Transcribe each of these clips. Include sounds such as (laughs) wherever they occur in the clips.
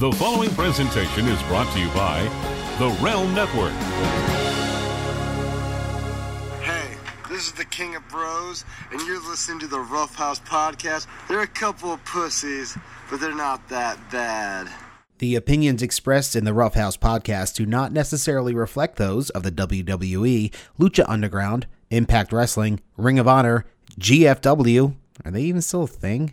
The following presentation is brought to you by the Realm Network. Hey, this is the King of Bros, and you're listening to the Rough House Podcast. They're a couple of pussies, but they're not that bad. The opinions expressed in the Rough House podcast do not necessarily reflect those of the WWE, Lucha Underground, Impact Wrestling, Ring of Honor, GFW, are they even still a thing?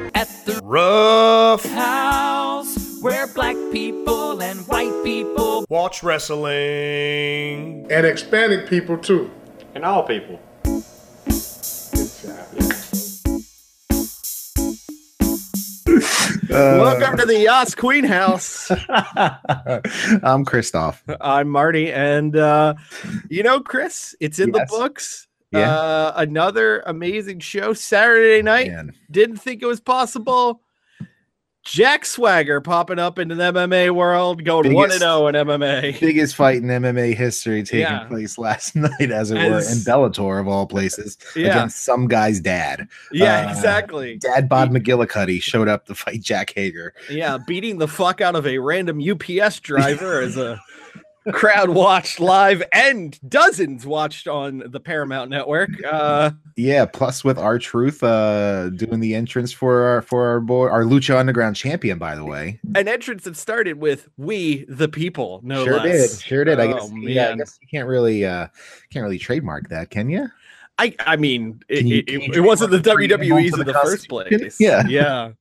At the Rough house where black people and white people Watch Wrestling. and Hispanic people too. And all people. Welcome to the Yas Queen House. (laughs) I'm Christoff. I'm Marty, and uh, you know, Chris, it's in Yes. the books. Yeah. Uh, another amazing show Saturday night. Man. Didn't think it was possible. Jack Swagger popping up into the MMA world, going one and zero in MMA. Biggest fight in MMA history taking Yeah. place last (laughs) night, as it were, in As- Bellator of all places, Yeah, against some guy's dad. yeah, uh, exactly. Dad Bod McGillicuddy showed up to fight Jack Hager. Yeah, beating the fuck out of a random UPS driver as a (laughs) crowd watched live and dozens watched on the Paramount Network. Uh, Yeah, plus with our truth uh doing the entrance for our for our boy our Lucha Underground champion, by the way. an entrance that started with "We the People." No sure less. did. Sure did. I Oh, guess yeah, I guess you can't really uh can't really trademark that, can you? I I mean, it, you- it, it wasn't the trademark bringing him home WWE's in the the first place. Yeah. yeah,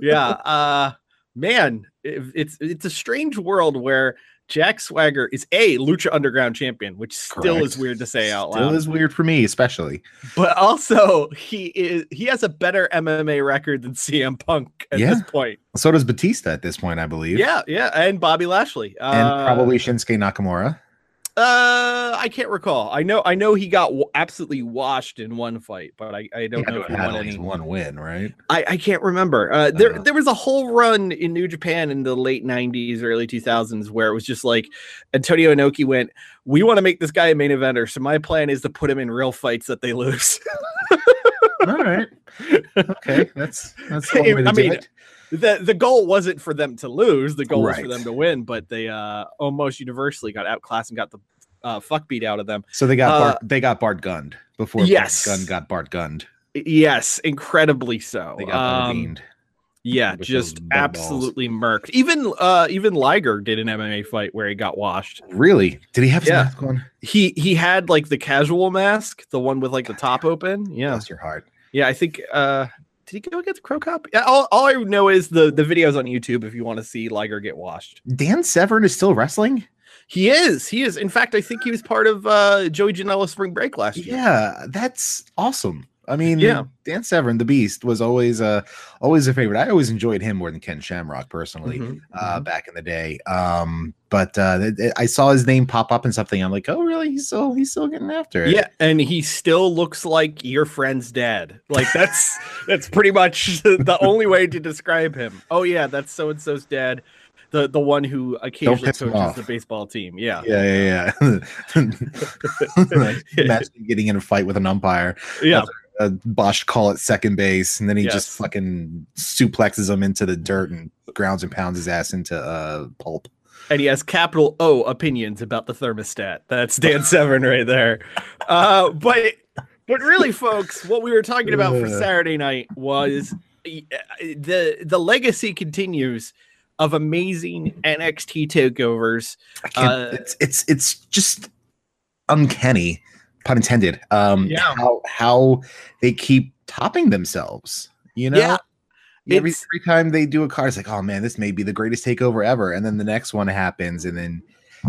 yeah. Uh, man, it, it's it's a strange world where Jack Swagger is a Lucha Underground champion, which still is weird to say out Still loud. is weird for me, especially. but also he is he has a better MMA record than CM Punk at Yeah. this point. So does Batista at this point, I believe. Yeah, yeah, and Bobby Lashley, And Uh, probably Shinsuke Nakamura. Uh, I can't recall. I know, I know he got w- absolutely washed in one fight, but I, I don't He know if he had won any. one win, right? I, I can't remember. Uh, there Uh. there was a whole run in New Japan in the late '90s, early 2000s, where it was just like Antonio Inoki went, "We want to make this guy a main eventer, so my plan is to put him in real fights that they lose." All right. Okay, that's that's one (laughs) way to I do mean, it. The the goal wasn't for them to lose; the goal was for them to win. But they uh, almost universally got outclassed and got the uh, fuck beat out of them. So they got uh, Bart, they got Bart gunned before Yes. Bart Gunn got Bart gunned. Yes, incredibly so. They got Um. Yeah, just bug balls. absolutely murked. Even uh even Liger did an MMA fight where he got washed. Really? Did he have his Yeah. mask on? He he had like the casual mask, the one with like the top open. Yeah. Bless your heart. Yeah, I think uh did he go against Cro Cop? Yeah, all, all I know is the the videos on YouTube if you want to see Liger get washed. Dan Severn is still wrestling? He is. He is. In fact, I think he was part of uh Joey Janela spring break last year. Yeah, that's awesome. I mean, Yeah. Dan Severn, the Beast, was always uh always a favorite. I always enjoyed him more than Ken Shamrock personally. Mhm, uh, back in the day. Um, but uh, th- th- I saw his name pop up in something. I'm like, oh, really? He's still he's still getting after it. Yeah, and he still looks like your friend's dad. Like that's (laughs) that's pretty much (laughs) the only way to describe him. Oh yeah, that's so and so's dad, the the one who occasionally coaches the baseball team. Yeah, yeah, yeah. yeah. (laughs) (laughs) Imagine getting in a fight with an umpire. yeah, a Bosch call it second base, and then he just fucking suplexes him into the dirt and grounds and pounds his ass into uh, pulp. and he has capital O opinions about the thermostat. That's Dan (laughs) Severn right there. Uh, but but really, folks, what we were talking about for Uh. Saturday night was uh, the the legacy continues of amazing NXT takeovers. Uh, it's it's it's just uncanny, pun intended. Um, Yeah. how how they keep topping themselves. You know, Yeah, every, every time they do a card, it's like, oh man, this may be the greatest takeover ever, and then the next one happens, and then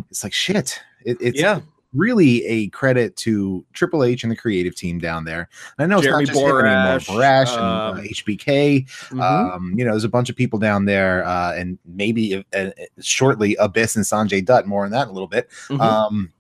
it's like shit. It, it's Yeah. Really a credit to Triple H and the creative team down there. And I know it's not just him anymore. Borash, Borash and um, uh, HBK. Mhm. Um, you know, there's a bunch of people down there, uh, and maybe uh, uh, shortly Abyss and Sanjay Dutt. More on that in a little bit. Mhm. Um,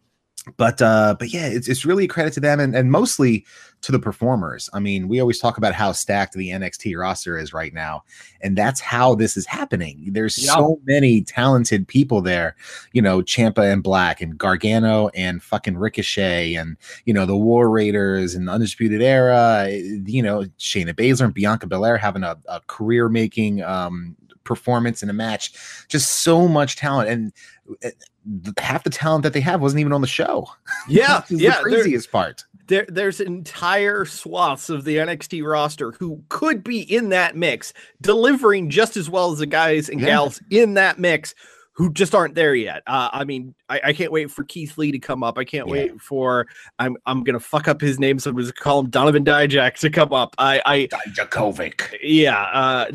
but uh, but yeah, it's it's really a credit to them and, and mostly to the performers. I mean, we always talk about how stacked the NXT roster is right now, and that's how this is happening. There's Yeah. so many talented people there, you know, Ciampa and Black and Gargano and fucking Ricochet and you know the War Raiders and Undisputed Era. eh, You know, Shayna Baszler and Bianca Belair having a, a career making um, performance in a match. Just so much talent and. The- half the talent that they have wasn't even on the show. (laughs) yeah, yeah. the there- craziest part. there there's entire swaths of the NXT roster who could be in that mix, delivering just as well as the guys and Yeah. gals in that mix who just aren't there yet. Uh, I mean, I, I can't wait for Keith Lee to come up. I can't Yeah. wait for I'm I'm gonna fuck up his name, so I'm just call him Donovan Dijak to come up. I I Dijakovic. yeah uh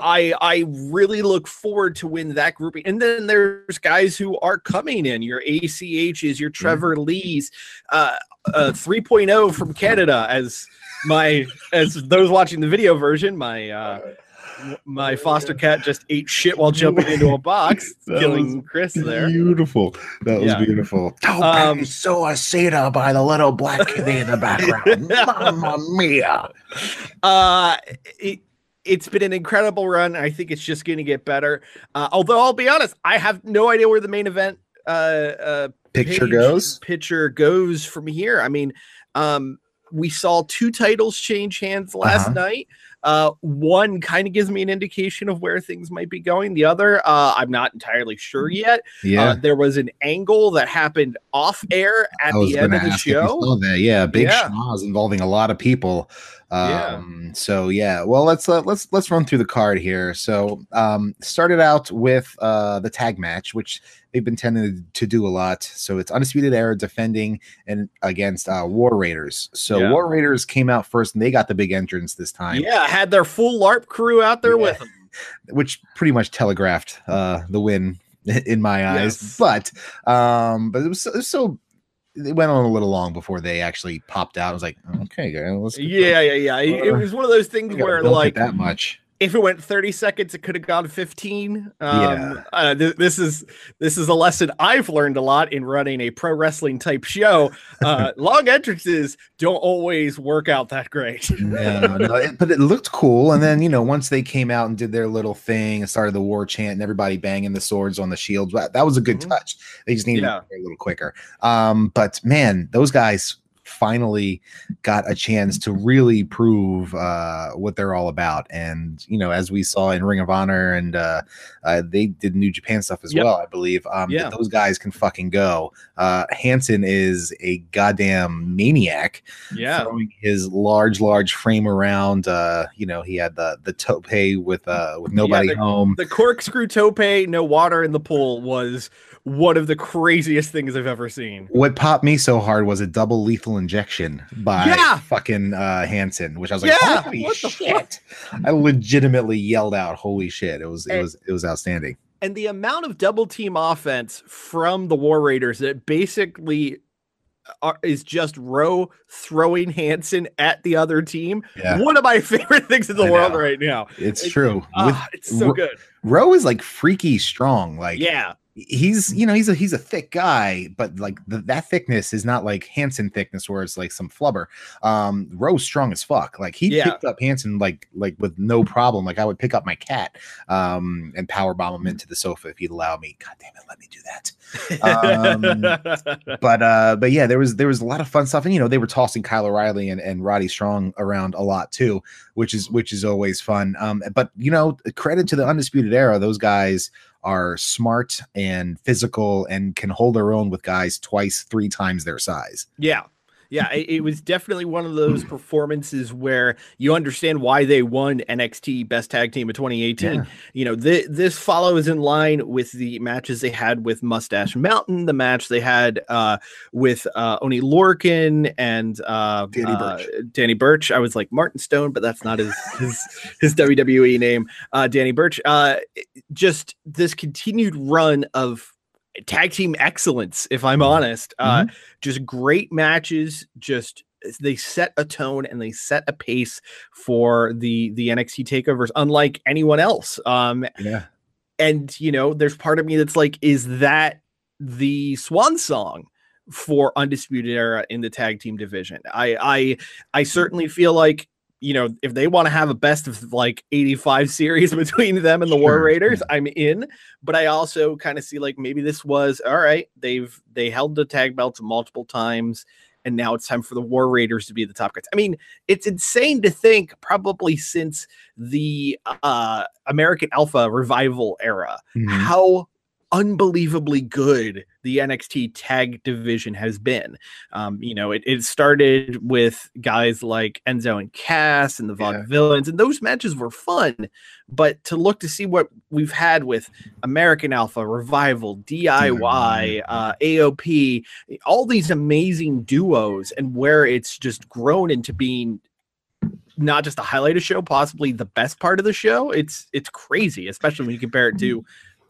i i really look forward to when that grouping and then there's guys who are coming in your achs your trevor lees uh uh 3.0 from canada as my as those watching the video version my uh my foster cat just ate shit while jumping into a box (laughs) That killing chris there Beautiful. That was Yeah. beautiful. Um, suicida by the little black kitty in the (laughs) background. Mamma mia. (laughs) uh it, it's been an incredible run i think it's just going to get better uh, although i'll be honest i have no idea where the main event uh uh Picture goes. picture goes from here i mean um we saw two titles change hands last Uh-huh. night uh one kind of gives me an indication of where things might be going the other uh i'm not entirely sure yet Yeah. uh, there was an angle that happened off air at the end of the ask if you show that. Yeah, big Yeah. schmoz involving a lot of people. Yeah. Um, so yeah, well let's uh, let's let's run through the card here. So um started out with uh the tag match, which they've been tending to do a lot. So it's Undisputed Era defending and against uh War Raiders. So Yeah. War Raiders came out first and they got the big entrance this time. yeah had their full larp crew out there Yeah. with them (laughs) which pretty much telegraphed uh the win (laughs) in my eyes Yes. but um but it was so, it was so it went on a little long before they actually popped out. I was like okay guys Yeah, yeah, yeah. It, it Uh, was one of those things where, like, that much if it went 30 seconds, it could have gone 15. Um, Yeah. uh, th- this is this is a lesson I've learned a lot in running a pro wrestling type show. Uh, (laughs) long entrances don't always work out that great. no, (laughs) no, it- but it looked cool and then you know once they came out and did their little thing and started the war chant and everybody banging the swords on the shields that, that was a good Mhm. touch they just needed Yeah. a little quicker um but man those guys finally got a chance to really prove uh what they're all about and you know as we saw in ring of honor and uh, uh they did new japan stuff as Yep. well i believe um Yeah. those guys can fucking go uh hanson is a goddamn maniac yeah. throwing his large, large frame around. Uh, you know, he had the the tope with uh with nobody the- home. The corkscrew tope, no water in the pool, was one of the craziest things I've ever seen. What popped me so hard was a double lethal injection by Yeah. fucking uh Hanson, which I was like, Yeah, holy what the shit. I legitimately yelled out, holy shit. It was it And- was it was outstanding. And the amount of double team offense from the War Raiders that basically are, is just Rowe throwing Hanson at the other team. Yeah. One of my (laughs) favorite things in the world right now. It's It- true. With Ah, it's so Ro- good. Rowe is like freaky strong. Like Yeah. He's you know he's a he's a thick guy but like the, that thickness is not like Hanson thickness where it's like some flubber. Um Rowe's strong as fuck. Like he Yeah. picked up Hanson like like with no problem. Like I would pick up my cat um and power bomb him into the sofa if he'd allow me. God damn it let me do that. Um, (laughs) but uh but yeah there was there was a lot of fun stuff. And you know they were tossing Kyle O'Reilly and, and Roddy Strong around a lot too which is which is always fun. Um but you know credit to the undisputed era those guys are smart and physical and can hold their own with guys twice three times their size yeah. Yeah, it, it was definitely one of those performances where you understand why they won NXT Best Tag Team of 2018. Yeah. You know, th- this follows in line with the matches they had with Mustache Mountain, the match they had uh, with uh, Oni Lorcan and uh, Danny uh, Burch. Danny Burch. I was like Martin Stone, but that's not his his, his WWE name. Uh, Danny Burch. Uh, just this continued run of tag team excellence, if I'm honest. Uh, just great matches, just they set a tone and they set a pace for the the NXT takeovers, unlike anyone else. Um, Yeah. and you know, there's part of me that's like, is that the swan song? For undisputed era in the tag team division, I I I certainly feel like you know if they want to have a best of like 85 series (laughs) between them and the War Raiders, I'm in. But I also kind of see like maybe this was all right. They've they held the tag belts multiple times, and now it's time for the War Raiders to be the top guys. I mean, it's insane to think probably since the uh American Alpha revival era Mhm. how unbelievably good the NXT tag division has been. Um, you know, it, it started with guys like Enzo and Cass and the Vaudevillains, and those matches were fun. But to look to see what we've had with American Alpha, Revival, DIY, uh, AOP, all these amazing duos, and where it's just grown into being not just a highlight of show, possibly the best part of the show. It's it's crazy, especially when you compare it to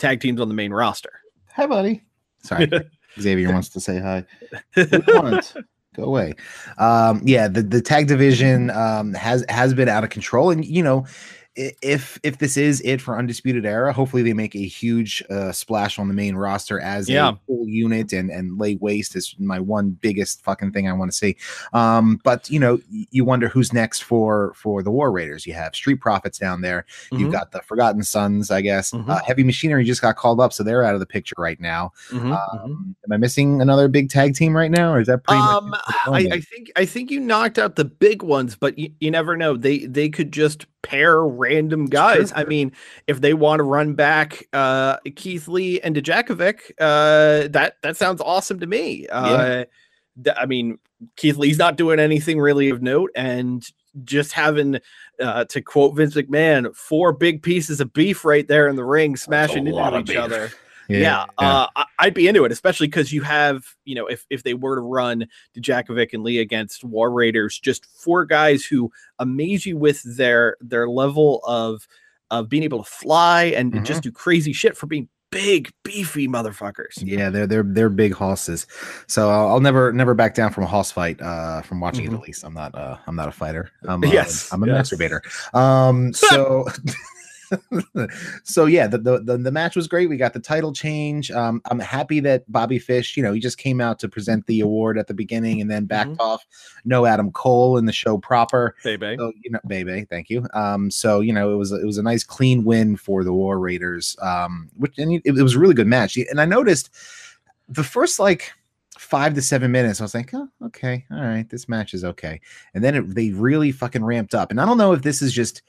tag teams on the main roster. Hi, buddy. Sorry, (laughs) Xavier wants to say hi. (laughs) What do you want? Go away. Um, yeah, the, the tag division um, has has been out of control, and you know, i- if if this is it for Undisputed Era, hopefully they make a huge uh, splash on the main roster as Yeah. a full unit and and lay waste is my one biggest fucking thing I want to see. Um, but you know, you wonder who's next for for the War Raiders. You have Street Profits down there. You've Mhm. got the Forgotten Sons, I guess. Mhm. Uh, Heavy Machinery just got called up, so they're out of the picture right now. Mhm, Um, am I missing another big tag team right now, or is that pretty Um, much? it for the I, I think I think you knocked out the big ones, but you, you never know. They they could just pair random guys. I mean, if they want to run back uh, Keith Lee and Dijakovic, uh, that that sounds awesome to me. Uh, th- I mean, Keith Lee's not doing anything really of note, and just having, uh, to quote Vince McMahon, four big pieces of beef right there in the ring, smashing into each beef. other (laughs) yeah, yeah. Uh, I'd be into it, especially because you have, you know, if if they were to run Dijakovic and Lee against War Raiders, just four guys who amaze you with their their level of of being able to fly and Mhm. just do crazy shit for being big, beefy motherfuckers. Yeah, they're they're they're big hosses. So I'll, I'll never never back down from a hoss fight. Uh, from watching Mhm. it at least. I'm not uh I'm not a fighter. I'm uh, (laughs) Yes, I'm a yes. masturbator. Um, so. (laughs) (laughs) so yeah, the, the the match was great. We got the title change. Um, I'm happy that Bobby Fish, you know, he just came out to present the award at the beginning and then backed off. No Adam Cole in the show proper. Baby. So you know, baby, thank you. Um, so you know, it was it was a nice clean win for the War Raiders. Um, which and it, it was a really good match. And I noticed the first like five to seven minutes, I was like, oh, okay, all right, this match is okay. And then it, they really fucking ramped up. And I don't know if this is just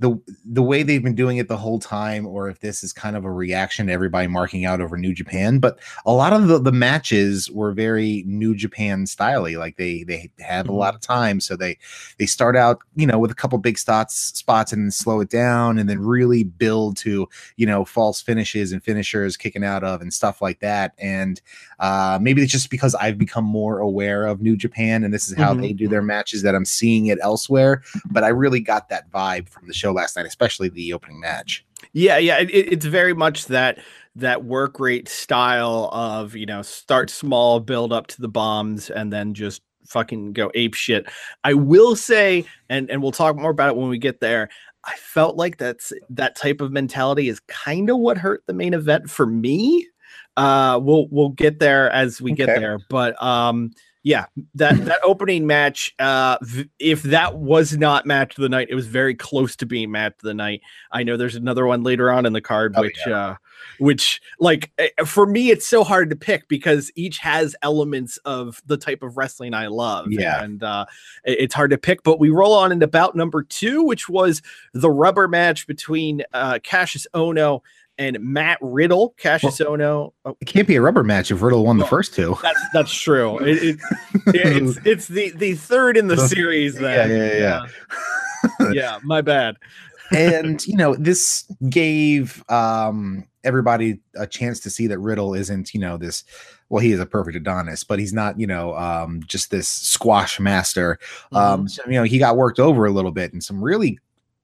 the the way they've been doing it the whole time, or if this is kind of a reaction to everybody marking out over New Japan. But a lot of the, the matches were very New Japan styley. Like they they have a lot of time, so they they start out you know with a couple big spots spots and then slow it down, and then really build to you know false finishes and finishers kicking out of and stuff like that. And uh, maybe it's just because I've become more aware of New Japan and this is how Mhm, they do their matches that I'm seeing it elsewhere. But I really got that vibe from the show last night, especially the opening match. Yeah, yeah, it, it- it's very much that that work rate style of you know start small, build up to the bombs, and then just fucking go ape shit. I will say, and and we'll talk more about it when we get there. I felt like that's that type of mentality is kind of what hurt the main event for me. Uh, we'll we'll get there as we get there, but um, yeah, that (laughs) that opening match. Uh, if that was not match of the night, it was very close to being match of the night. I know there's another one later on in the card, Oh, which uh, which like eh, for me, it's so hard to pick because each has elements of the type of wrestling I love. Yeah. and uh, it- it's hard to pick. But we roll on into bout number two, which was the rubber match between uh, Kassius Ohno and Matt Riddle, Kassius Ohno. Oh, It can't be a rubber match if Riddle won the first two. that's that's true. It, it, (laughs) it's it's the the third in the series. Then. yeah, yeah. yeah. Yeah, my bad. and you know this gave um everybody a chance to see that riddle isn't you know this well he is a perfect adonis but he's not you know um just this squash master um so, you know he got worked over a little bit and some really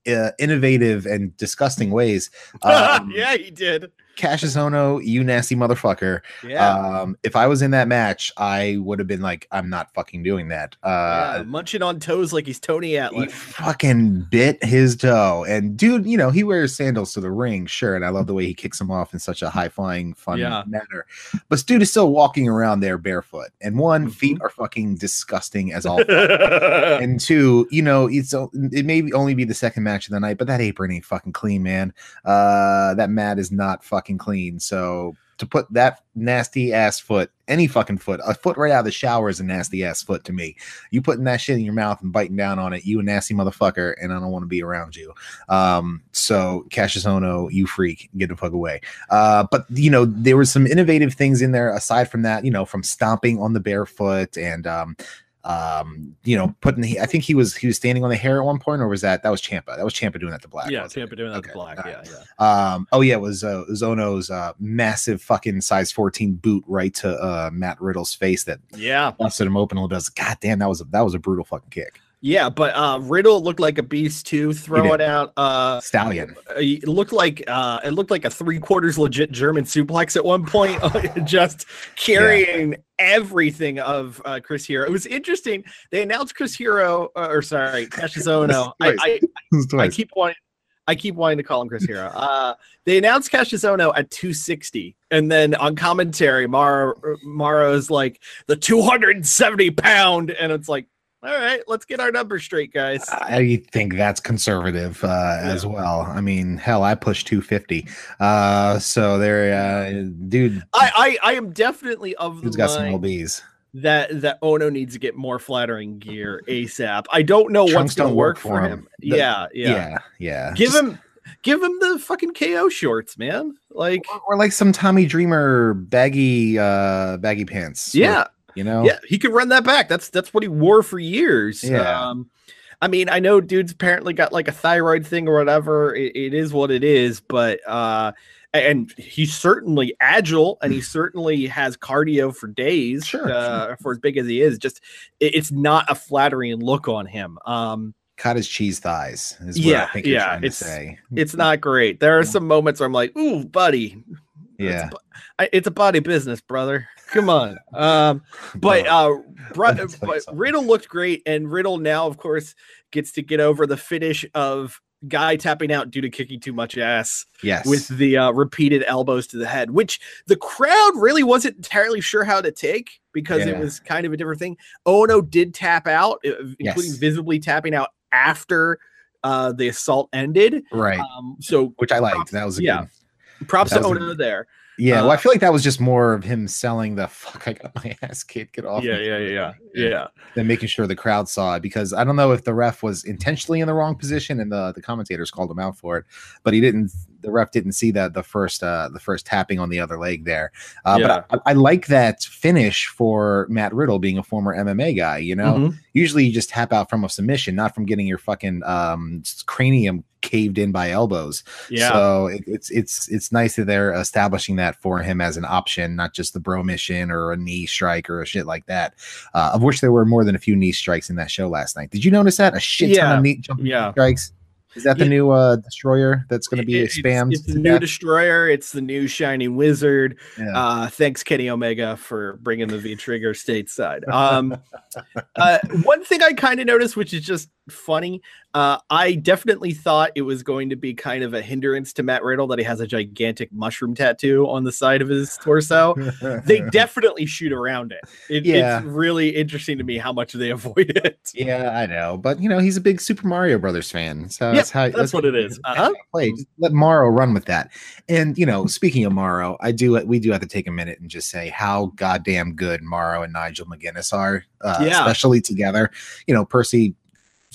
uh, innovative and disgusting ways (laughs) um, yeah, he did. Kassius Ohno, you nasty motherfucker. Yeah. Um, if I was in that match, I would have been like, I'm not fucking doing that. Uh, yeah, munching on toes like he's Tony he Atlas. fucking bit his toe. And dude, you know, he wears sandals to the ring, sure. And I love the way he kicks him off in such a high flying, fun Yeah. manner. But dude is still walking around there barefoot. And one, Mm-hmm. feet are fucking disgusting as all. (laughs) and two, you know, it's it may only be the second match of the night, but that apron ain't fucking clean, man. Uh, that mat is not fucking clean. So to put that nasty ass foot, any fucking foot, a foot right out of the shower is a nasty ass foot to me. You putting that shit in your mouth and biting down on it, you a nasty motherfucker, and I don't want to be around you. Um, so Kassius Ohno, you freak, get the fuck away. Uh, but you know, there was some innovative things in there aside from that, you know, from stomping on the barefoot and um um you know putting the i think he was he was standing on the hair at one point or was that that was Ciampa that was Ciampa doing that to black yeah? Ciampa doing that to black. all Yeah, yeah. Um, oh yeah, it was uh, Zono's uh, massive fucking size 14 boot right to uh, Matt Riddle's face that Yeah. busted him open a little bit. God damn, that was a, that was a brutal fucking kick. Yeah, but uh Riddle looked like a beast too, throwing out uh Stallion. uh, it looked like uh it looked like a three quarters legit German suplex at one point, (laughs) just carrying everything of uh, Chris Hero. It was interesting. They announced Chris Hero, uh, or sorry, Kassius (laughs) Ohno. I, I, (laughs) I keep wanting. I keep wanting to call him Chris Hero. Uh, they announced Kassius Ohno at 260, and then on commentary, Mauro Mauro's like the 270 pound, and it's like, all right, let's get our numbers straight, guys. I think that's conservative uh, as well. I mean, hell, I pushed 250. Uh, so there, uh, dude, I, I I am definitely of the got some LBs. that that Ohno needs to get more flattering gear ASAP. I don't know Trunks what's going to work work for him. him. The- yeah, yeah, Yeah, yeah. Give Just- him give him the fucking KO shorts, man. Like, or like some Tommy Dreamer baggy, uh, baggy pants. yeah, you know. yeah, he could run that back. That's that's what he wore for years. Yeah. Um, I mean, I know dude's apparently got like a thyroid thing or whatever. It, it is what it is, but uh, and he's certainly agile and he (laughs) certainly has cardio for days. Sure, uh, for as big as he is, just it- it's not a flattering look on him. Um, Cottage cheese thighs is what Yeah, I think you're yeah, trying to it's- say. it's not great. There are some moments where I'm like, "Ooh, buddy, Yeah. it's, it's a body business, brother. Come on." (laughs) Um, but uh, Bru- Let me tell you but. Riddle looked great, and Riddle now, of course, gets to get over the finish of guy tapping out due to kicking too much ass yes. with the uh, repeated elbows to the head, which the crowd really wasn't entirely sure how to take because it was kind of a different thing. Ohno did tap out, including Yes. visibly tapping out after uh, the assault ended. right. Um, so Which I liked. That was a yeah. good. Props to a- Ohno there. Yeah. well, Uh, I feel like that was just more of him selling the (laughs) fuck. I got my ass kicked. Get off. Yeah, me," yeah, yeah, yeah, yeah. Than making sure the crowd saw it because I don't know if the ref was intentionally in the wrong position and the the commentators called him out for it, but he didn't. The ref didn't see that the first uh the first tapping on the other leg there. Uh, Yeah. But I, I like that finish for Matt Riddle being a former MMA guy. You know, Mhm. usually you just tap out from a submission, not from getting your fucking um cranium caved in by elbows. Yeah. So it, it's it's it's nice that they're establishing that for him as an option, not just the Bromission or a knee strike or a shit like that. Uh, of which there were more than a few knee strikes in that show last night. Did you notice that? A shit ton of knee jumping Yeah. strikes. Is that the Yeah. new uh destroyer that's going to be It- it's- spammed? It's, to the new destroyer. It's the new shiny wizard. Yeah. Uh, thanks, Kenny Omega, for bringing the V Trigger stateside. Um, (laughs) uh, one thing I kind of noticed, which is just funny, uh, I definitely thought it was going to be kind of a hindrance to Matt Riddle that he has a gigantic mushroom tattoo on the side of his torso. they (laughs) definitely shoot around it. it Yeah. It's really interesting to me how much they (laughs) avoid it. Yeah, I know, but you know he's a big Super Mario Brothers fan, so Yep, that's how that's what it is. Uh-huh. Play, just let Mauro run with that. And you know, speaking of Mauro, I do we do have to take a minute and just say how goddamn good Mauro and Nigel McGuinness are, uh, Yeah. especially together. You know, Percy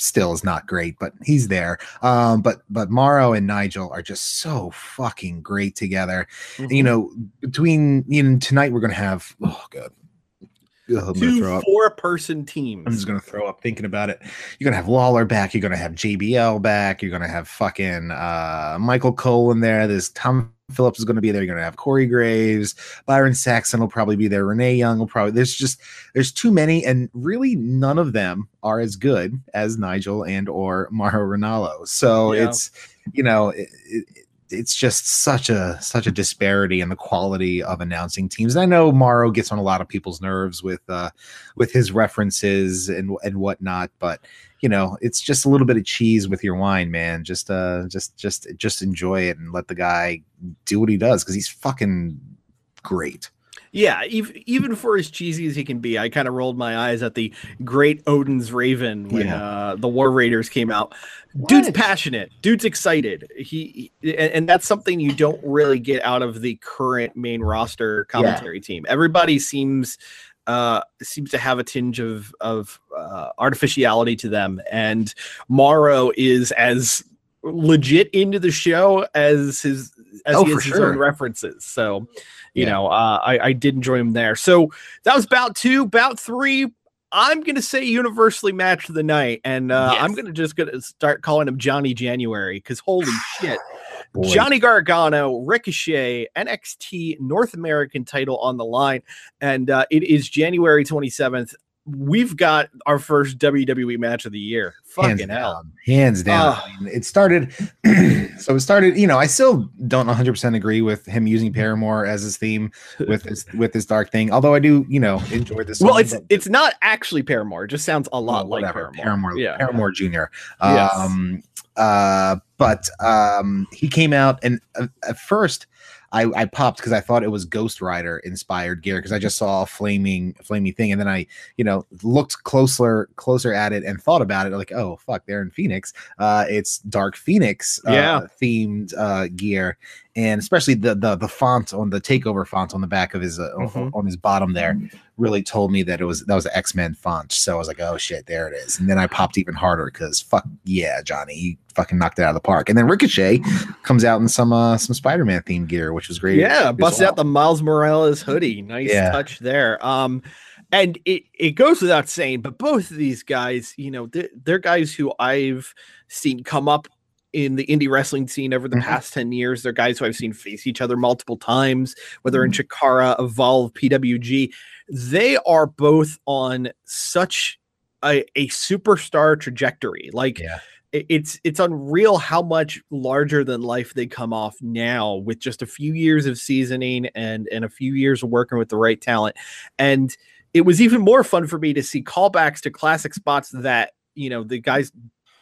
still is not great, but he's there. Um, but but Mauro and Nigel are just so fucking great together. Mm-hmm. You know, between you know tonight we're gonna have oh god. Two four person teams. I'm just gonna throw up thinking about it. You're gonna have Lawler back. You're gonna have JBL back. You're gonna have fucking uh, Michael Cole in there. There's Tom Phillips is gonna be there. You're gonna have Corey Graves. Byron Saxton will probably be there. Renee Young will probably. There's just there's too many, and really none of them are as good as Nigel and or Mauro Ranallo. So Yeah. it's you know. It, it, it's just such a such a disparity in the quality of announcing teams. And I know Mauro gets on a lot of people's nerves with uh with his references and and whatnot, but you know, it's just a little bit of cheese with your wine, man. Just uh just just just enjoy it and let the guy do what he does because he's fucking great. Yeah, even even for as cheesy as he can be, I kind of rolled my eyes at the Great Odin's Raven when Yeah. uh, the War Raiders came out. Dude's passionate. Dude's excited. He, he- and, and that's something you don't really get out of the current main roster commentary team. Everybody seems uh seems to have a tinge of of uh, artificiality to them, and Mauro is as legit into the show as his as Oh, he is his sure. own references. So you Yeah. know, uh, I, I did enjoy him there. So that was bout two, bout three. I'm gonna say universally match of the night, and uh, I'm gonna just gonna start calling him Johnny January because holy shit, (sighs) (sighs) (sighs) Boy. Johnny Gargano, Ricochet, NXT North American title on the line, and uh, it is January 27th. We've got our first WWE match of the year. hands Fucking hell. down, hands down. Ah. I mean, it started, (clears throat) so it started. You know, I still don't 100 percent agree with him using Paramore as his theme with this (laughs) with this dark thing. Although I do, you know, enjoy this. Well, it's it's not actually Paramore. It just sounds a lot well, like whatever, Paramore. Paramore, Yeah. Paramore Junior. Yes. Uh, but um, he came out and uh, at first. I, I popped because I thought it was Ghost Rider inspired gear because I just saw a flaming flaming thing and then I you know looked closer closer at it and thought about it like oh fuck they're in Phoenix uh it's Dark Phoenix uh, Yeah. themed uh gear and especially the the the font on the takeover font on the back of his uh, on- Mhm. on his bottom there really told me that it was that was an X-Men font so I was like oh shit there it is and then I popped even harder because fuck yeah Johnny he fucking knocked it out of the park and then Ricochet comes out in some uh some Spider-Man themed gear which was great Yeah, busted well. out the Miles Morales hoodie. Nice Yeah. touch there. Um, and it it goes without saying, but both of these guys, you know, they're, they're guys who I've seen come up in the indie wrestling scene over the Mhm. past 10 years. They're guys who I've seen face each other multiple times, whether in Chikara, Evolve, PWG. They are both on such a, a superstar trajectory. Like Yeah. it's it's unreal how much larger than life they come off now with just a few years of seasoning and and a few years of working with the right talent and it was even more fun for me to see callbacks to classic spots that you know the guys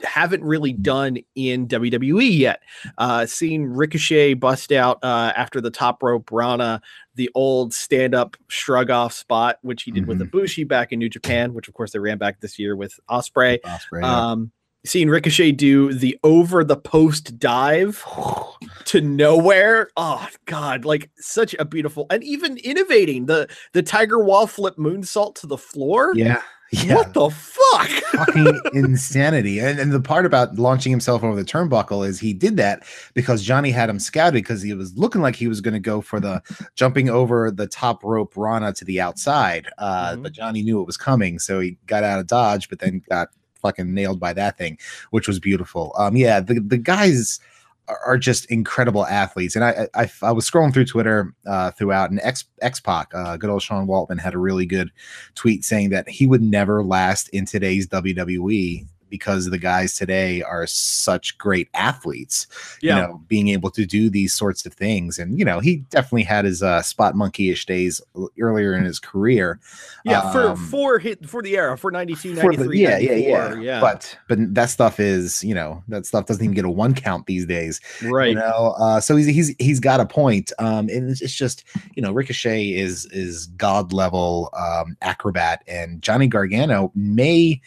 haven't really done in WWE yet. Uh, seeing Ricochet bust out uh, after the top rope Rana, the old stand up shrug off spot, which he did with Ibushi back in New Japan, which of course they ran back this year with Osprey. Osprey, yeah. Um, seeing Ricochet do the over the post dive (sighs) to nowhere. Oh God, like such a beautiful and even innovating the the Tiger Wall flip moonsault to the floor. yeah yeah What the fuck? (laughs) fucking insanity. And, and the part about launching himself over the turnbuckle is he did that because Johnny had him scouted because he was looking like he was going to go for the jumping over the top rope Rana to the outside. Uh, Mhm. But Johnny knew it was coming, so he got out of dodge, but then got fucking nailed by that thing, which was beautiful. Um, yeah, the the guys are- just incredible athletes. And I, I I was scrolling through Twitter uh, throughout, and X X Pac, uh, good old Sean Waltman, had a really good tweet saying that he would never last in today's WWE because the guys today are such great athletes. Yeah. You know, being able to do these sorts of things, and you know, he definitely had his uh, spot monkey-ish days earlier in his career. Yeah, for Um, for hit for the era for 92, for 93, the, yeah, yeah, yeah, yeah. But but that stuff is, you know, that stuff doesn't even get a one count these days. right. You know, uh, so he's he's he's got a point. Um, and it's, it's just you know, Ricochet is is god level um acrobat, and Johnny Gargano may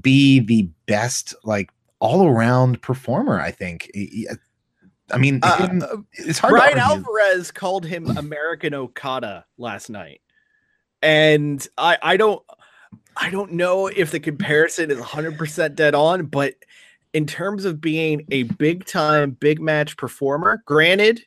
be the best like all around performer. I think. I mean, Uh, uh, it's hard. Brian. Alvarez called him (laughs) American Okada last night. And I I don't I don't know if the comparison is 100% dead on, but in terms of being a big time, big match performer, granted,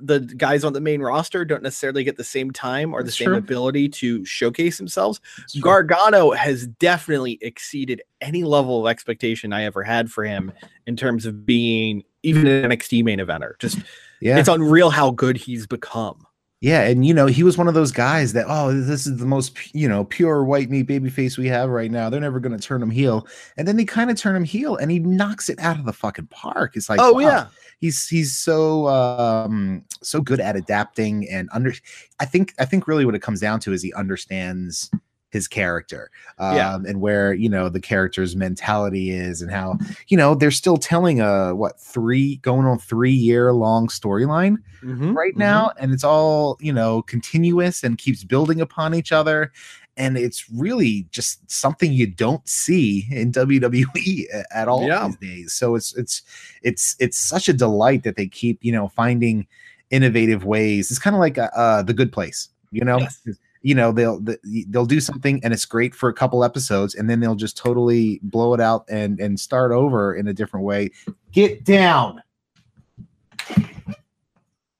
the guys on the main roster don't necessarily get the same time or the same true. ability to showcase themselves. Gargano has definitely exceeded any level of expectation I ever had for him in terms of being even an NXT main eventer. Just yeah. it's unreal how good he's become. Yeah, and you know, he was one of those guys that, oh, this is the most you know pure white meat baby face we have right now. They're never gonna turn him heel. And then they kind of turn him heel and he knocks it out of the fucking park. It's like, oh wow, yeah. he's he's so um so good at adapting and under I think I think really what it comes down to is he understands his character um Yeah. and where you know the character's mentality is and how you know they're still telling a what three going on three year long storyline Mhm, right mhm. now and it's all you know continuous and keeps building upon each other and it's really just something you don't see in (laughs) WWE at all Yeah. these days so it's it's it's it's such a delight that they keep you know finding innovative ways it's kind of like uh, uh the good place you know Yes. You know they'll they'll do something and it's great for a couple episodes and then they'll just totally blow it out and and start over in a different way. Get down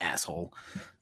asshole.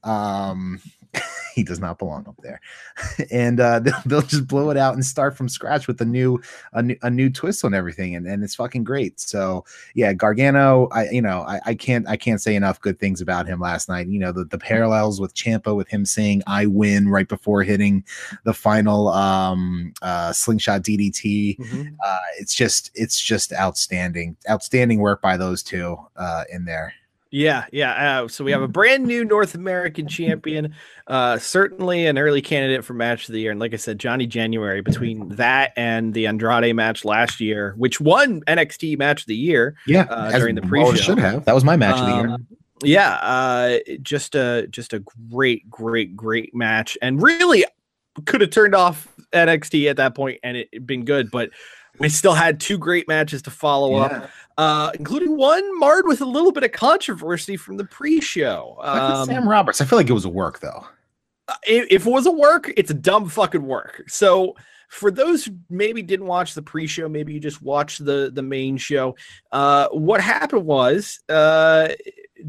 Um (laughs) he does not belong up there. (laughs) And uh (laughs) they'll, they'll just blow it out and start from scratch with a new a new, a new twist on everything and, and it's fucking great. So yeah gargano i you know I, I can't i can't say enough good things about him last night. You know the, the parallels with Ciampa with him saying i win right before hitting the final um uh slingshot ddt Mhm. uh it's just it's just outstanding outstanding work by those two uh in there Yeah, yeah. Uh, so we have a brand new North American champion, uh, certainly an early candidate for match of the year. And like I said, Johnny January between that and the Andrade match last year, which won NXT match of the year. yeah Uh, during the pre-show. should have that was my match of the year Um, Yeah, uh, just a just a great, great, great match, and really could have turned off NXT at that point and it had been good, but we still had two great matches to follow up Yeah. Uh, including one marred with a little bit of controversy from the pre-show. Um, Sam Roberts. I feel like it was a work though. if, if it was a work, it's a dumb fucking work. So for those who maybe didn't watch the pre-show, maybe you just watched the the main show. Uh, what happened was uh,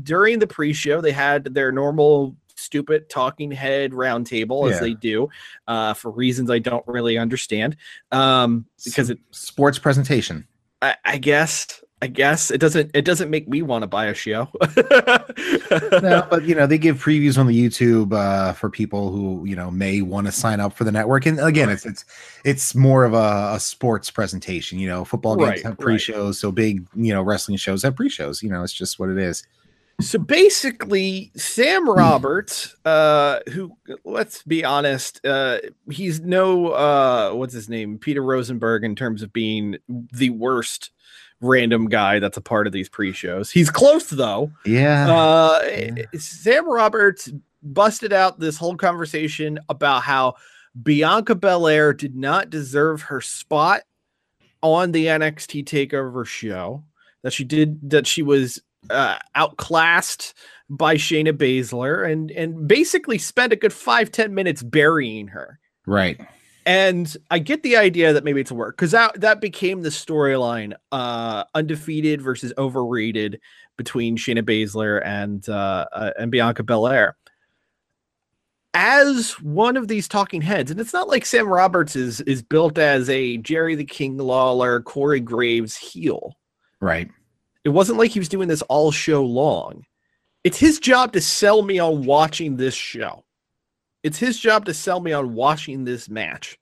during the pre-show, they had their normal stupid talking head roundtable as Yeah. they do uh, for reasons I don't really understand. Um, because it Sports presentation. I, I guess I guess it doesn't it doesn't make me want to buy a show. (laughs) no, but you know they give previews on the YouTube uh, for people who you know may want to sign up for the network. And again, it's it's it's more of a, a sports presentation. You know, football games Right, have pre-shows, so big you know wrestling shows have pre-shows. You know, it's just what it is. So basically, Sam Roberts, uh, who let's be honest, uh, he's no uh, what's his name, Peter Rosenberg, in terms of being the worst random guy that's a part of these pre-shows. He's close though. Yeah, Uh, yeah. Sam Roberts busted out this whole conversation about how Bianca Belair did not deserve her spot on the NXT Takeover show. That she did. That she was uh, outclassed by Shayna Baszler, and and basically spent a good five ten minutes burying her. right. And I get the idea that maybe it's a work because that that became the storyline, uh, undefeated versus overrated between Shayna Baszler and uh, uh, and Bianca Belair. As one of these talking heads, and it's not like Sam Roberts is is built as a Jerry the King Lawler, Corey Graves heel. Right. It wasn't like he was doing this all show long. It's his job to sell me on watching this show. It's his job to sell me on watching this match.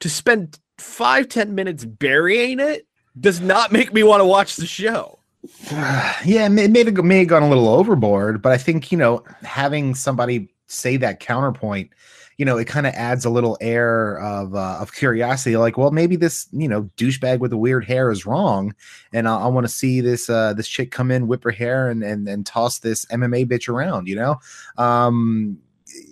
To spend five, ten minutes burying it does not make me want to watch the show. (sighs) yeah, it may, have may have gone a little overboard, but I think you know having somebody say that counterpoint, you know, it kind of adds a little air of uh, of curiosity. Like, well, maybe this you know douchebag with the weird hair is wrong, and I, I want to see this uh, this chick come in, whip her hair, and and and toss this MMA bitch around. You know, um,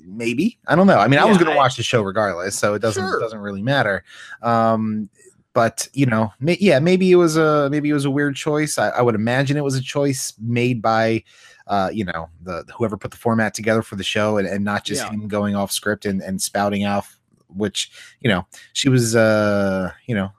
maybe I don't know. I mean, I was gonna I- watch the show regardless, so it doesn't Sure. doesn't really matter. Um, but you know, may, yeah, maybe it was a maybe it was a weird choice. I, I would imagine it was a choice made by, uh, you know, the whoever put the format together for the show, and, and not just Yeah. him going off script and, and spouting off which you know she was uh you know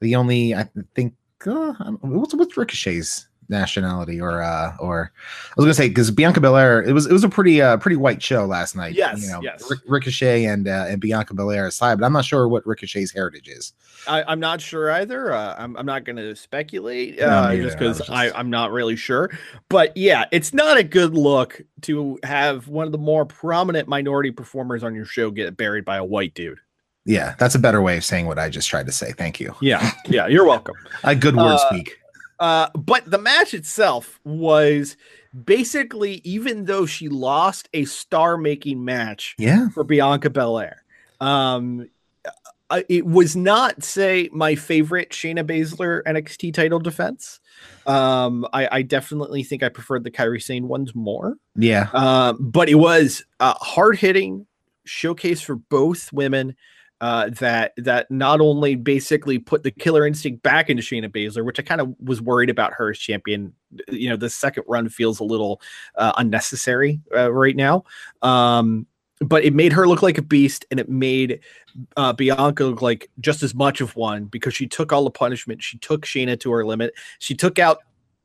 the only I think uh, what's what's Ricochet's nationality or uh or I was gonna say because Bianca Belair it was it was a pretty uh pretty white show last night. Yes, you know, yes. Ric- Ricochet and uh, and Bianca Belair aside, but I'm not sure what Ricochet's heritage is. I, I'm not sure either. Uh, I'm, I'm not to speculate uh, just because I just- I'm not really sure. But yeah, it's not a good look to have one of the more prominent minority performers on your show get buried by a white dude. Yeah, that's a better way of saying what I just tried to say. Thank you. Yeah, yeah, you're welcome. (laughs) A good word Uh, speak. Uh, but the match itself was basically, even though she lost a star-making match Yeah. for Bianca Belair, um, uh, it was not say my favorite Shayna Baszler NXT title defense. Um, I, I definitely think I preferred the Kairi Sane ones more. Yeah. Um, but it was a hard hitting showcase for both women. Uh, that that not only basically put the killer instinct back into Shayna Baszler, which I kind of was worried about her as champion. You know, the second run feels a little uh, unnecessary uh, right now. Um, but it made her look like a beast, and it made uh, Bianca look like just as much of one because she took all the punishment. She took Shayna to her limit. She took out,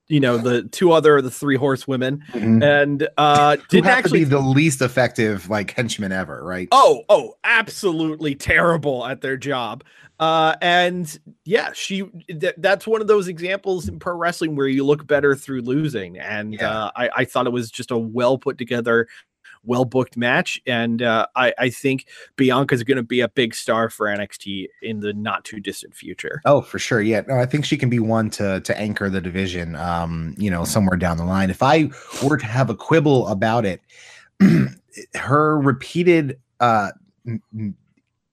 you know, the two other of the three horsewomen, Mhm. and uh, didn't actually be the least effective like henchman ever, right? Oh, oh, absolutely terrible at their job. Uh, and yeah, she th- that's one of those examples in pro wrestling where you look better through losing. And Yeah. uh, I, I thought it was just a well put together, well booked match. And uh, I, I think Bianca's going to be a big star for NXT in the not too distant future. Oh, for sure. Yeah. No, I think she can be one to to anchor the division um, you know, somewhere down the line. If I were to have a quibble about it, (clears throat) her repeated uh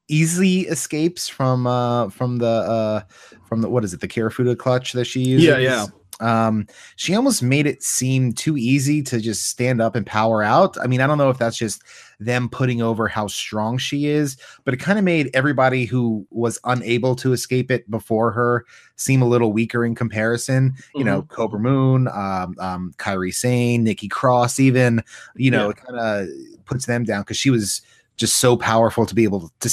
easy escapes from uh from the uh from the what is it, the Kirifuda clutch that she uses. Yeah, yeah. Um, she almost made it seem too easy to just stand up and power out. I mean, I don't know if that's just them putting over how strong she is, but it kind of made everybody who was unable to escape it before her seem a little weaker in comparison. You know, Cobra Moon, um, um, Kairi Sane, Nikki Cross, even, you know, Yeah. it kind of puts them down because she was just so powerful to be able to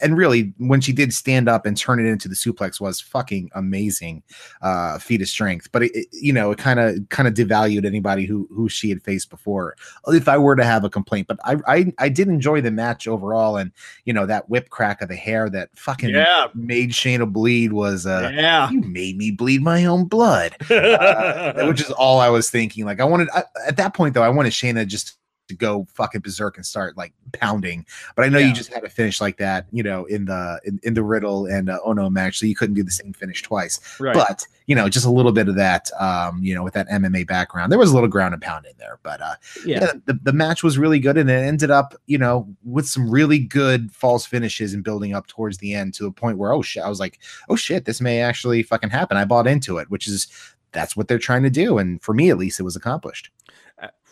and really when she did stand up and turn it into the suplex was fucking amazing uh feat of strength but it, it- you know it kind of kind of devalued anybody who who she had faced before if i were to have a complaint but I, I i did enjoy the match overall and you know that whip crack of the hair that fucking Yeah. made shayna bleed was uh yeah. you made me bleed my own blood (laughs) uh, which is all I was thinking. Like I wanted I, at that point though, I wanted Shayna just to go fucking berserk and start like pounding. But I know Yeah. you just had to finish like that, you know, in the in, in the Riddle and uh, Ohno match, so you couldn't do the same finish twice. right. But you know, just a little bit of that, um, you know, with that MMA background, there was a little ground and pound in there. But uh, yeah. yeah, the, the match was really good, and it ended up, you know, with some really good false finishes and building up towards the end to a point where, oh shit, I was like, oh shit, this may actually fucking happen. I bought into it, which is that's what they're trying to do, and for me at least, it was accomplished.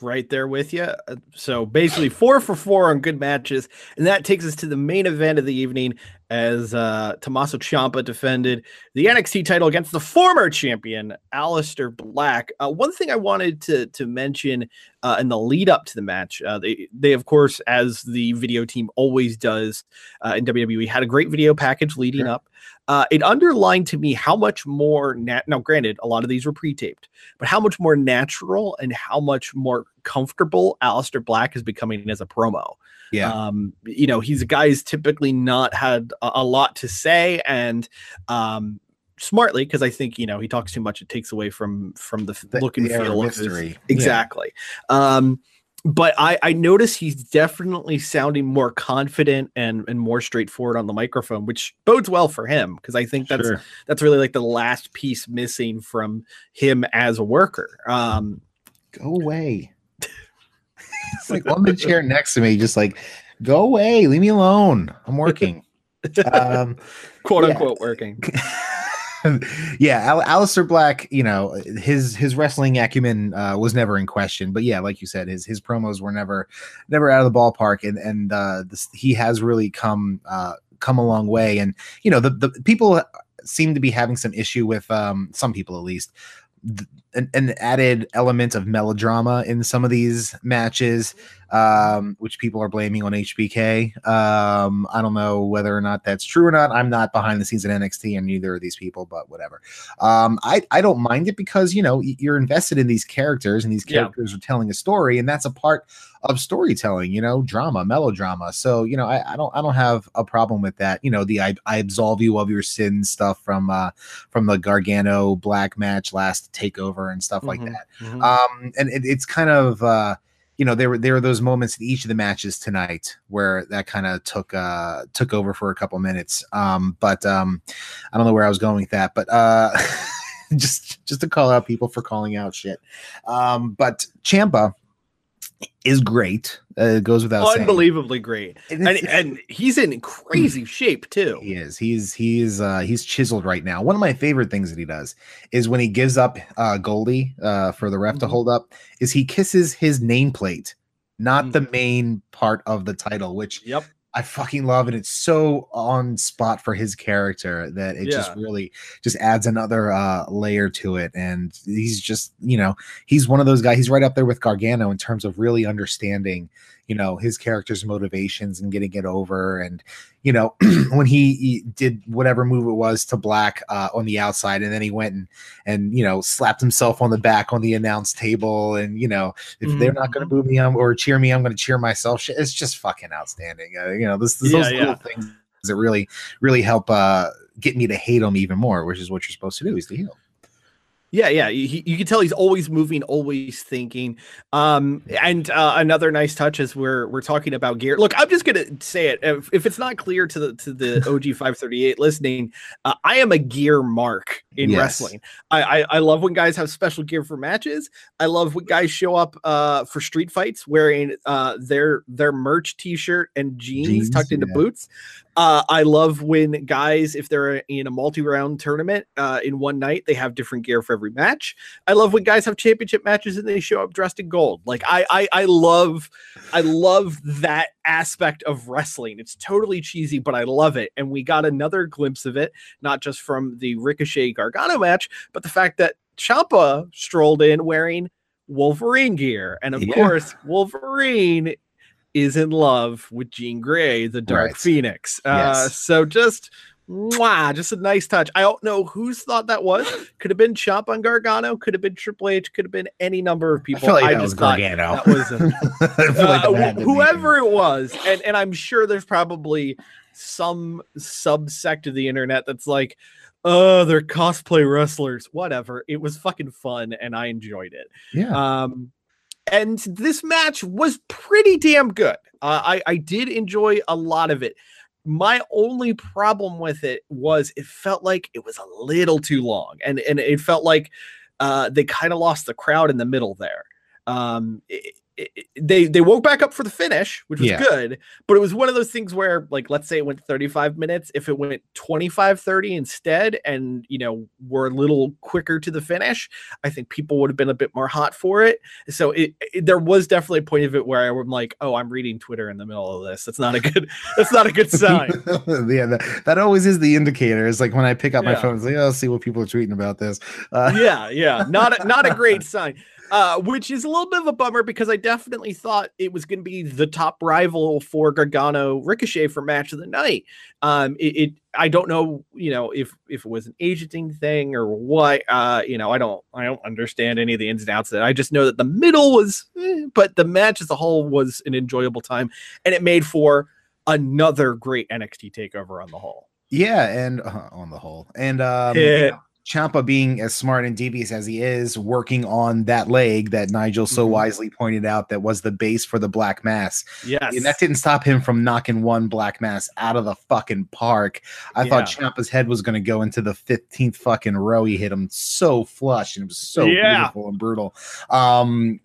Right there with you. So basically, four for four on good matches, and that takes us to the main event of the evening as uh, Tommaso Ciampa defended the NXT title against the former champion Aleister Black. Uh, one thing I wanted to to mention uh, in the lead up to the match, uh, they they of course, as the video team always does uh, in WWE, had a great video package leading Sure. up. Uh, it underlined to me how much more nat- now granted a lot of these were pre-taped but how much more natural and how much more comfortable Aleister Black is becoming as a promo. Yeah, Um, you know, he's a guy who's typically not had a, a lot to say and um smartly because I think you know he talks too much. It takes away from from the, The- look and the of feel of his- mystery. Yeah. Exactly. Um, but I I notice he's definitely sounding more confident and and more straightforward on the microphone, which bodes well for him because I think that's Sure. that's really like the last piece missing from him as a worker. Um, go away. (laughs) it's like on the chair (laughs) next to me, just like go away, leave me alone. I'm working. (laughs) um, quote Yeah. unquote working. (laughs) yeah, Al- Aleister Black, you know, his his wrestling acumen uh, was never in question. But yeah, like you said, his his promos were never never out of the ballpark, and and uh, this, he has really come uh, come a long way. And you know, the the people seem to be having some issue with um, some people at least. An, an added element of melodrama in some of these matches, um, which people are blaming on HBK. Um, I don't know whether or not that's true or not. I'm not behind the scenes at NXT and neither of these people, but whatever. Um, I, I don't mind it because you know you're invested in these characters and these Yeah. characters are telling a story, and that's a part of storytelling, you know, drama, melodrama. So, you know, I, I don't I don't have a problem with that. You know, the I, I absolve you of your sins stuff from uh from the Gargano black match last takeover and stuff like Mhm, that. mhm. Um and it, it's kind of uh you know, there were there were those moments in each of the matches tonight where that kind of took uh took over for a couple minutes. Um, but um I don't know where I was going with that, but uh (laughs) just just to call out people for calling out shit. Um, but Ciampa is great. Uh, it goes without saying. Unbelievably great. And And, and he's in crazy shape too. He is. He's he's uh he's chiseled right now. One of my favorite things that he does is when he gives up uh Goldie uh for the ref to Mhm. hold up, is he kisses his nameplate, not Mm. the main part of the title, which Yep. I fucking love, it. it's so on spot for his character that it just really just adds another uh layer to it. And he's just, you know, he's one of those guys, he's right up there with Gargano in terms of really understanding, you know, his character's motivations and getting it over. And, you know, (clears throat) when he, he did whatever move it was to Black uh on the outside, and then he went and and you know slapped himself on the back on the announce table, and you know, if they're not going to boo me I'm, or cheer me, I'm going to cheer myself. It's just fucking outstanding. Uh, you know, this, this Yeah, those yeah. little things that really, really help uh, get me to hate him even more, which is what you're supposed to do. Is to heal. Yeah, yeah. You, you can tell he's always moving, always thinking. Um, and uh, another nice touch is we're we're talking about gear. Look, I'm just gonna say it. If, if it's not clear to the to the (laughs) OG 538 listening, uh, I am a gear mark in Yes. wrestling. I, I I love when guys have special gear for matches. I love when guys show up uh for street fights wearing uh their their merch T-shirt and jeans, Jeans, tucked into yeah. boots. Uh, I love when guys, if they're in a multi-round tournament uh, in one night, they have different gear for every match. I love when guys have championship matches and they show up dressed in gold. Like I, I, I love, I love that aspect of wrestling. It's totally cheesy, but I love it. And we got another glimpse of it, not just from the Ricochet Gargano match, but the fact that Ciampa strolled in wearing Wolverine gear, and of Yeah. course, Wolverine is in love with Jean Grey, the Dark Right. Phoenix. Uh, Yes. So just, mwah, just a nice touch. I don't know whose thought that was. Could have been Chop on Gargano. Could have been Triple H. Could have been any number of I people. feel like that just thought Gargano. That was a- (laughs) I like uh, that had wh- to be him. whoever it was, and and I'm sure there's probably some subsect of the internet that's like, oh, they're cosplay wrestlers. Whatever. It was fucking fun, and I enjoyed it. Yeah. Um, and this match was pretty damn good. Uh, I I did enjoy a lot of it. My only problem with it was it felt like it was a little too long, and and it felt like uh, they kind of lost the crowd in the middle there. Um, it- it- they they woke back up for the finish, which was Yeah. good, but it was one of those things where, like, let's say it went 35 minutes, if it went 25 30 instead, and you know, were a little quicker to the finish, I think people would have been a bit more hot for it. So it, it- there was definitely a point of it where I'm like, oh, I'm reading Twitter in the middle of this. That's not a good. (laughs) That's not a good (laughs) sign. yeah, that, that always is the indicator. It's like when I pick up my Yeah. phone, it's like, oh, I'll see what people are tweeting about this. Uh, yeah, yeah, not a, not a (laughs) great sign. Uh, which is a little bit of a bummer because I definitely thought it was going to be the top rival for Gargano Ricochet for match of the night. Um, it, it I don't know, you know, if if it was an agenting thing or what. Uh, you know, I don't I don't understand any of the ins and outs of it. I just know that the middle was, eh, but the match as a whole was an enjoyable time, and it made for another great NXT takeover on the whole. Yeah, and uh, on the whole, and um, Yeah. you know, Ciampa being as smart and devious as he is, working on that leg that Nigel so Mhm. wisely pointed out that was the base for the Black Mass, Yes, and that didn't stop him from knocking one Black Mass out of the fucking park. I thought Ciampa's head was going to go into the fifteenth fucking row. He hit him so flush, and it was so Yeah. beautiful and brutal. Um,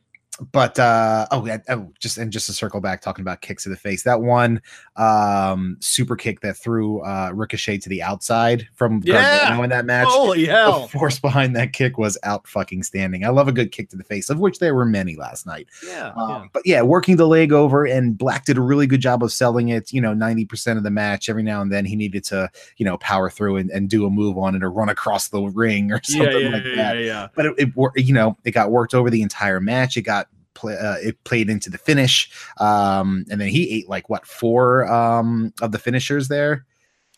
but uh oh, yeah, oh just and just to circle back talking about kicks to the face that one um super kick that threw uh ricochet to the outside from Yeah. In that match Holy hell! the force behind that kick was out fucking standing i love a good kick to the face of which there were many last night Yeah, um, yeah. But yeah, working the leg over, and Black did a really good job of selling it. You know, ninety percent of the match. Every now and then, he needed to, you know, power through and, and do a move on it or run across the ring or (laughs) something yeah, like yeah, that. yeah, yeah. But it, it, you know, it got worked over the entire match. It got play, uh, it played into the finish, um, and then he ate like what four um, of the finishers there.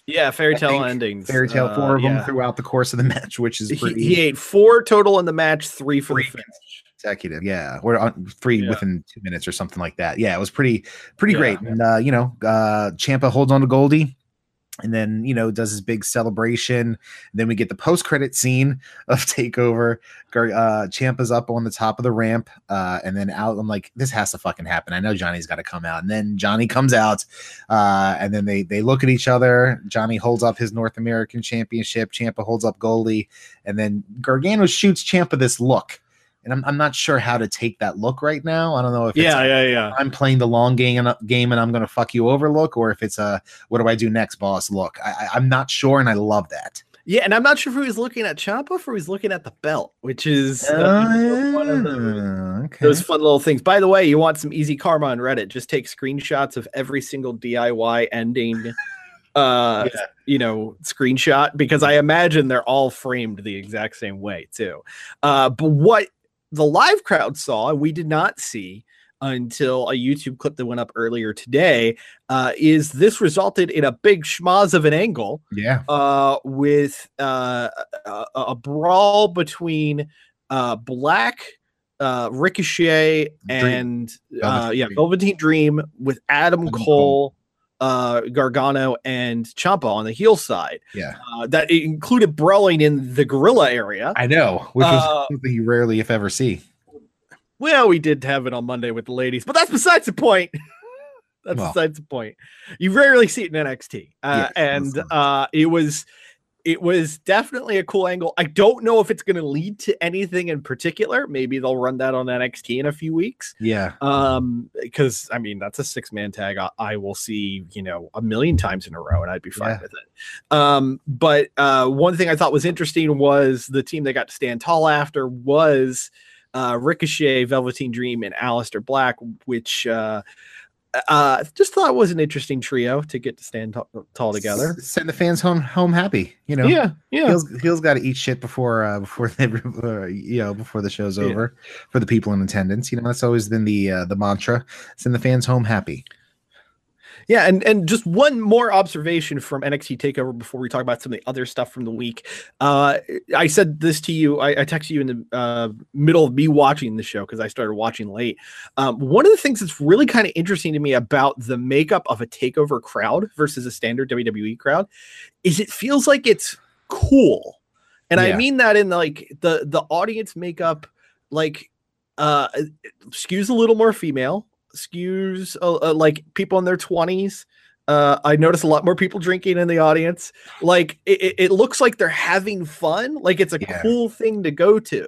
Yeah, fairy tale endings. Fairy tale Uh, four of them yeah. throughout the course of the (laughs) match, which is He, pretty he ate four total in the match, three for Three the finish. consecutive. Yeah, or on three Yeah. within two minutes or something like that. Yeah, it was pretty pretty Yeah. great. And uh, you know, uh Ciampa holds on to Goldie. And then you know does his big celebration. then we get the post credit scene of Takeover. Uh, Ciampa's up on the top of the ramp, uh, and then out. I'm like, this has to fucking happen. I know Johnny's got to come out. And then Johnny comes out, uh, and then they they look at each other. Johnny holds up his North American Championship. Ciampa holds up Goldie, and then Gargano shoots Ciampa this look. And I'm, I'm not sure how to take that look right now. I don't know if it's Yeah, yeah, yeah. I'm playing the long game and game and I'm going to fuck you over look, or if it's a what do I do next, boss look. I, I, I'm not sure, and I love that. Yeah, and I'm not sure if he was looking at Ciampa or if he looking at the belt, which is uh, one of those, Uh, okay. those fun little things. By the way, you want some easy karma on Reddit? Just take screenshots of every single DIY ending, (laughs) uh, Yeah. you know, screenshot because I imagine they're all framed the exact same way too. Uh, but what the live crowd saw, and we did not see until a YouTube clip that went up earlier today, uh, is this resulted in a big schmoz of an angle yeah, uh, with uh, a, a- brawl between uh, Black, uh, Ricochet, Dream. and uh, Velveteen yeah. Velveteen Dream with Adam, Adam Cole, Cole. Uh, Gargano, and Champa on the heel side. yeah. Uh, that included brawling in the gorilla area. I know, which Uh, was something you rarely, if ever, see. Well, we did have it on Monday with the ladies, but that's besides the point. (laughs) that's Well. besides the point. You rarely see it in NXT, uh, Yes, and uh, it was it was definitely a cool angle. I don't know if it's going to lead to anything in particular. Maybe they'll run that on NXT in a few weeks. Yeah, Um, because I mean that's a six man tag I, I will see you know a million times in a row, and I'd be fine Yeah. with it. Um, but uh, one thing I thought was interesting was the team they got to stand tall after was uh, Ricochet, Velveteen Dream, and Aleister Black, which uh, uh, just thought it was an interesting trio to get to stand t- tall together. S- send the fans home home happy. You know, Yeah, yeah. Heel's, Heel's got to eat shit before uh, before they, (laughs) uh, you know before the show's Yeah. over for the people in attendance. You know that's always been the uh, the mantra. Send the fans home happy. Yeah, and and just one more observation from NXT Takeover before we talk about some of the other stuff from the week. Uh, I said this to you. I, I texted you in the uh, middle of me watching the show because I started watching late. Um, one of the things that's really kind of interesting to me about the makeup of a Takeover crowd versus a standard WWE crowd is it feels like it's cool, and I mean that in like the the audience makeup, like uh, skews a little more female skews uh, uh, like people in their 20s uh, I notice a lot more people drinking in the audience. Like it, it- looks like they're having fun. Like it's a Yeah. cool thing to go to.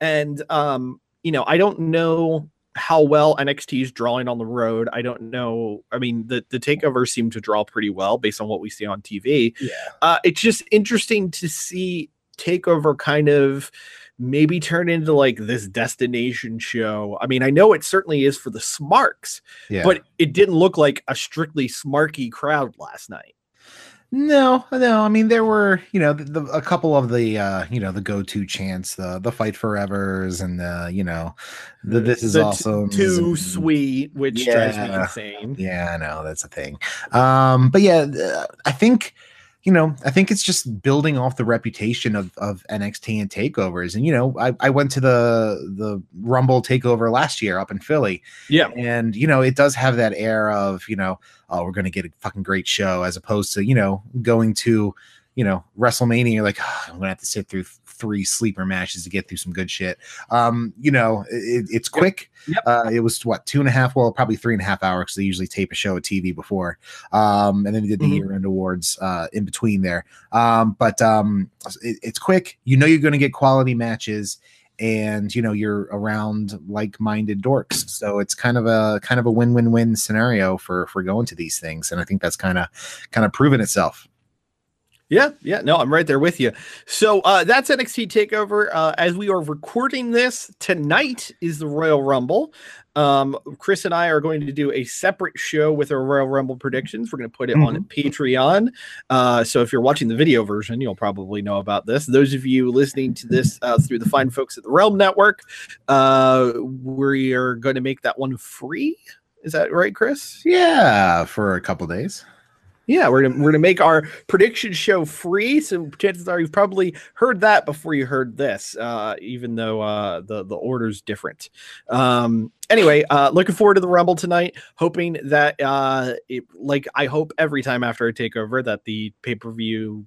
And um, you know, I don't know how well NXT is drawing on the road. I don't know. I mean, the the takeovers seem to draw pretty well based on what we see on TV. Yeah. Uh, it's just interesting to see takeover kind of maybe turn into like this destination show. I mean, I know it certainly is for the smarks, Yeah, but it didn't look like a strictly smarky crowd last night. No, no. I mean, there were you know the, the, a couple of the uh, you know the go to chants, the the fight forevers, and the you know the this is t- awesome. too sweet, which drives me Yeah. insane. Yeah, I know that's a thing. Um, but yeah, I think you know, I think it's just building off the reputation of of NXT and takeovers. And you know, I, I went to the the Rumble takeover last year up in Philly, Yeah. and you know, it does have that air of you know, oh, we're gonna get a fucking great show, as opposed to you know going to you know WrestleMania. You're like, "Ah, I'm gonna have to sit through three sleeper matches to get through some good shit. Um, you know, it, it's quick. Yep. Uh, it was what two and a half, well, probably three and a half hours because they usually tape a show at TV before. Um, and then they did the Mhm. year end awards uh, in between there. Um, but um, it, it's quick. You know, you're going to get quality matches. and you know you're around like-minded dorks. So it's kind of a kind of a win-win-win scenario for for going to these things, and I think that's kind of kind of proven itself. Yeah, yeah, no, I'm right there with you. So uh, that's NXT Takeover. Uh, as we are recording this tonight, is the Royal Rumble. Um, Chris and I are going to do a separate show with our Royal Rumble predictions. We're going to put it on Patreon. Uh, so if you're watching the video version, you'll probably know about this. Those of you listening to this uh, through the fine folks at the Realm Network, uh, we are going to make that one free. Is that right, Chris? Yeah, for a couple days. Yeah, we're gonna we're gonna make our prediction show free. So chances are you've probably heard that before you heard this, uh, even though uh, the the order's different. Um, anyway, uh, looking forward to the Rumble tonight. Hoping that, uh, it, like I hope every time after a takeover, that the pay per view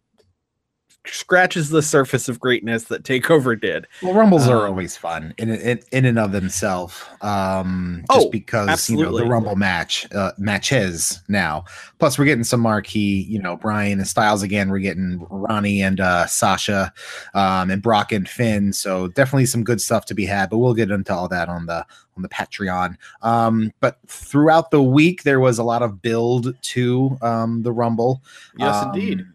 scratches the surface of greatness that Takeover did. Well, rumbles are Um, always fun in in, in and of themselves. Um, just Oh, because you know absolutely. the rumble match uh, matches now. Plus, we're getting some marquee, you know, Bryan and Styles again. We're getting Ronnie and uh, Sasha, um, and Brock and Finn. So definitely some good stuff to be had. But we'll get into all that on the on the Patreon. Um, but throughout the week, there was a lot of build to um, the rumble. Yes, Um, indeed.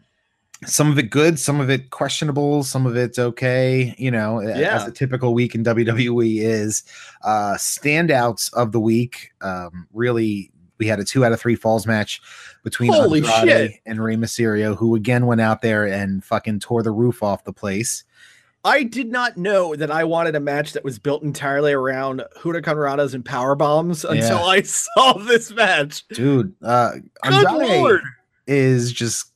Some of it good, some of it questionable, some of it okay. You know, Yeah. as a typical week in WWE is. Uh, standouts of the week, um, really, we had a two out of three falls match between Holy Andrade shit. and Rey Mysterio, who again went out there and fucking tore the roof off the place. I did not know that I wanted a match that was built entirely around Hurricanranas and power bombs until Yeah. I (laughs) saw this match. Dude, uh, Good Andrade lord. is just.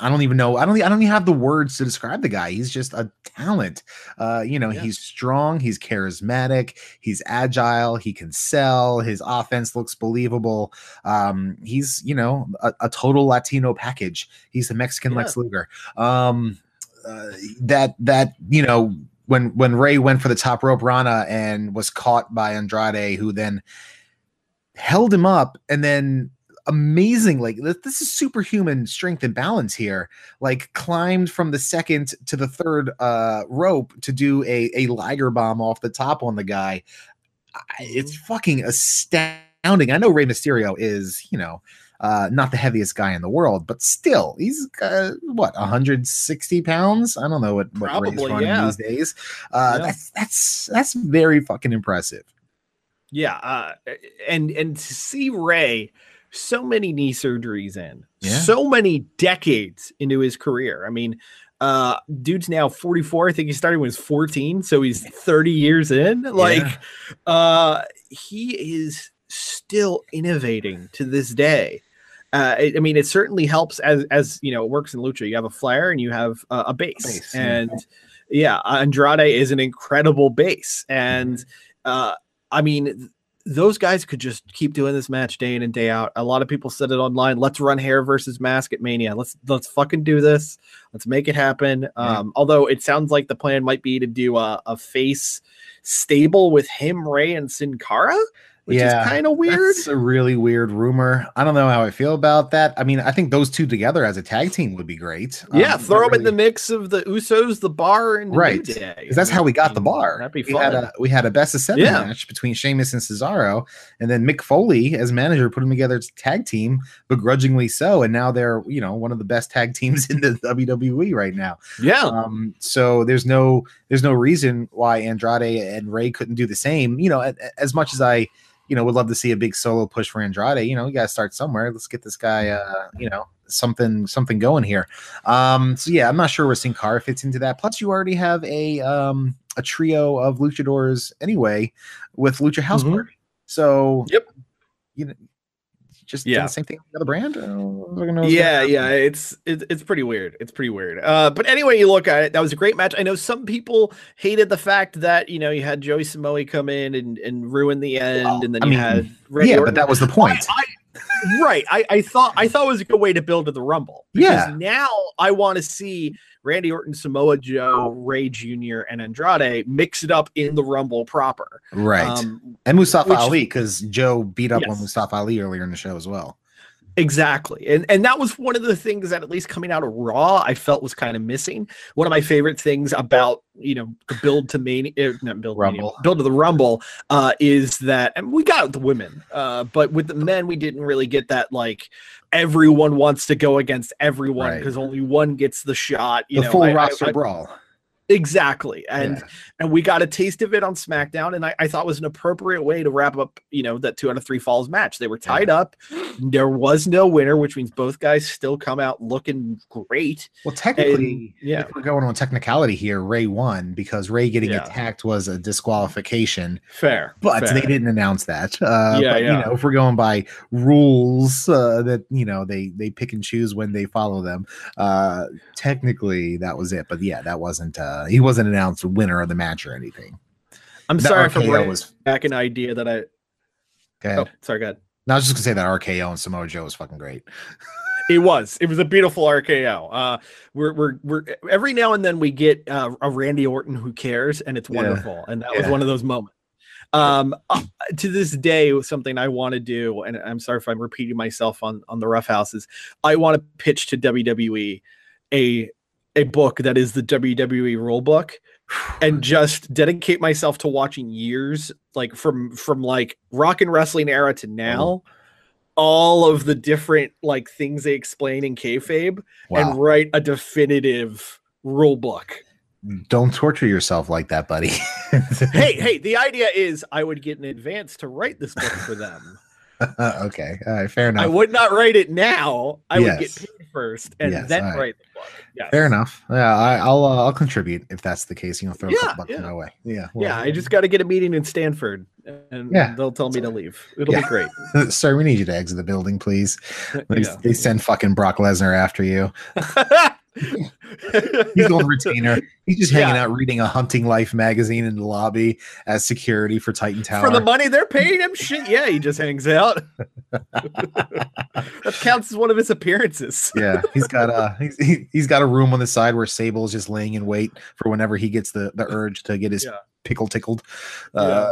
I don't even know. I don't. I don't even have the words to describe the guy. He's just a talent. Uh, you know, Yeah. he's strong. He's charismatic. He's agile. He can sell. His offense looks believable. Um, he's you know a, a total Latino package. He's the Mexican Yeah. Lex Luger. Um, uh, that that you know when when Rey went for the top rope Rana and was caught by Andrade, who then held him up and then amazing like this, is superhuman strength and balance here like climbed from the second to the third uh rope to do a a liger bomb off the top on the guy. I, it's fucking astounding. I know Rey mysterio is you know uh not the heaviest guy in the world but still he's uh, what 160 pounds? I don't know what, what Probably, running yeah. these days. Uh Yeah. that's that's that's very fucking impressive. Yeah, uh, and and to see Rey so many knee surgeries in, Yeah. so many decades into his career. I mean, uh, dude's now 44. I think he started when he was 14, so he's 30 years in. Like, uh, he is still innovating to this day. Uh, I I mean, it certainly helps as as you know, it works in lucha. You have a flyer and you have uh, a base, Base, and yeah, Andrade is an incredible base, and uh, I mean, those guys could just keep doing this match day in and day out. A lot of people said it online. Let's run hair versus mask at Mania. Let's let's fucking do this. Let's make it happen. Um, although it sounds like the plan might be to do a, a face stable with him, Rey, and Sin Cara, which Yeah, is kind of weird. That's a really weird rumor. I don't know how I feel about that. I mean, I think those two together as a tag team would be great. yeah, Um, throw them in the mix of the Usos, the Bar, and the Right, Day. 'cause that's how we got the bar. That'd be we had fun. a we had a best of seven Yeah. match between Sheamus and Cesaro, and then Mick Foley as manager put them together as a tag team, begrudgingly so, and now they're you know one of the best tag teams (laughs) in the WWE right now. yeah, Um, so there's no there's no reason why Andrade and Rey couldn't do the same. You know, as much as I, you know, would love to see a big solo push for Andrade. You know, you got to start somewhere. Let's get this guy, uh, you know, something something going here. Um, so yeah, I'm not sure where Sin Cara fits into that. Plus, you already have a um a trio of luchadors anyway with Lucha House Mhm. Party. So Yep. you know. Just Yeah. yeah. the same thing with the other brand. I don't fucking know what's yeah, yeah. It's it's it's pretty weird. It's pretty weird. Uh, but anyway, you look at it. That was a great match. I know some people hated the fact that you know you had Joey Samoa come in and and ruin the end, Well, and then I you mean, had Randy yeah, Orton. but that was the (laughs) point. I, right. I, I thought I thought it was a good way to build to the Rumble. Because Yeah. Now I want to see Randy Orton, Samoa Joe, Rey Jr., and Andrade mix it up in the Rumble proper. right. Um, and Mustafa which- Ali because Joe beat up on Mustafa Ali earlier in the show as well. Exactly. And and that was one of the things that at least coming out of Raw I felt was kind of missing. One of my favorite things about, you know, the build to Mania, eh, not build to Mania, build to the Rumble uh is that and we got the women. Uh but with the men we didn't really get that like everyone wants to go against everyone Right. because only one gets the shot, you the know. full I- I- roster I- brawl. Exactly. And Yeah. and we got a taste of it on SmackDown, and I, I thought was an appropriate way to wrap up, you know, that two out of three falls match. They were tied up. There was no winner, which means both guys still come out looking great. Well, technically, And, yeah. if we're going on technicality here, Rey won because Rey getting Yeah. attacked was a disqualification, Fair. but fair. they didn't announce that. Uh, Yeah, but, yeah. You know, if we're going by rules uh, that you know they they pick and choose when they follow them, uh, technically that was it. But yeah, that wasn't. Uh, he wasn't announced winner of the match or anything. I'm The sorry for RKO bringing was- back an idea that I. Oh, sorry, go ahead. No, I was just gonna say that RKO and Samoa Joe was fucking great. (laughs) It was. It was a beautiful RKO. Uh, we're we're we're every now and then we get uh, a Randy Orton who cares, and it's Yeah. wonderful. And that was one of those moments. Um, uh, to this day, something I want to do, and I'm sorry if I'm repeating myself on on the Rough Houses. I want to pitch to WWE a a book that is the WWE rule book (sighs) and just dedicate myself to watching years like from from like rock and wrestling era to now all of the different like things they explain in kayfabe Wow. and write a definitive rule book Don't torture yourself like that, buddy. hey (laughs) hey the idea is i would get an advance to write this book for them (laughs) okay. All right. Fair enough. i would not write it now i would get paid first and Yes, then right. write the book yes. Fair enough. Yeah, I, I'll uh, I'll contribute if that's the case. You know, throw a Yeah, couple bucks yeah. my way. Yeah. yeah i just got to get a meeting in Stamford and Yeah. they'll tell me to leave it'll Yeah. be great (laughs) Sir, we need you to exit the building, please. (laughs) They, Yeah. they send fucking Brock Lesnar after you. (laughs) He's on retainer. He's just hanging Yeah. out reading a Hunting Life magazine in the lobby as security for Titan Tower. for the money they're paying him shit yeah he just hangs out that counts as one of his appearances (laughs) yeah, he's got a he's, he, he's got a room on the side where Sable's just laying in wait for whenever he gets the the urge to get his Yeah. pickle tickled. Uh,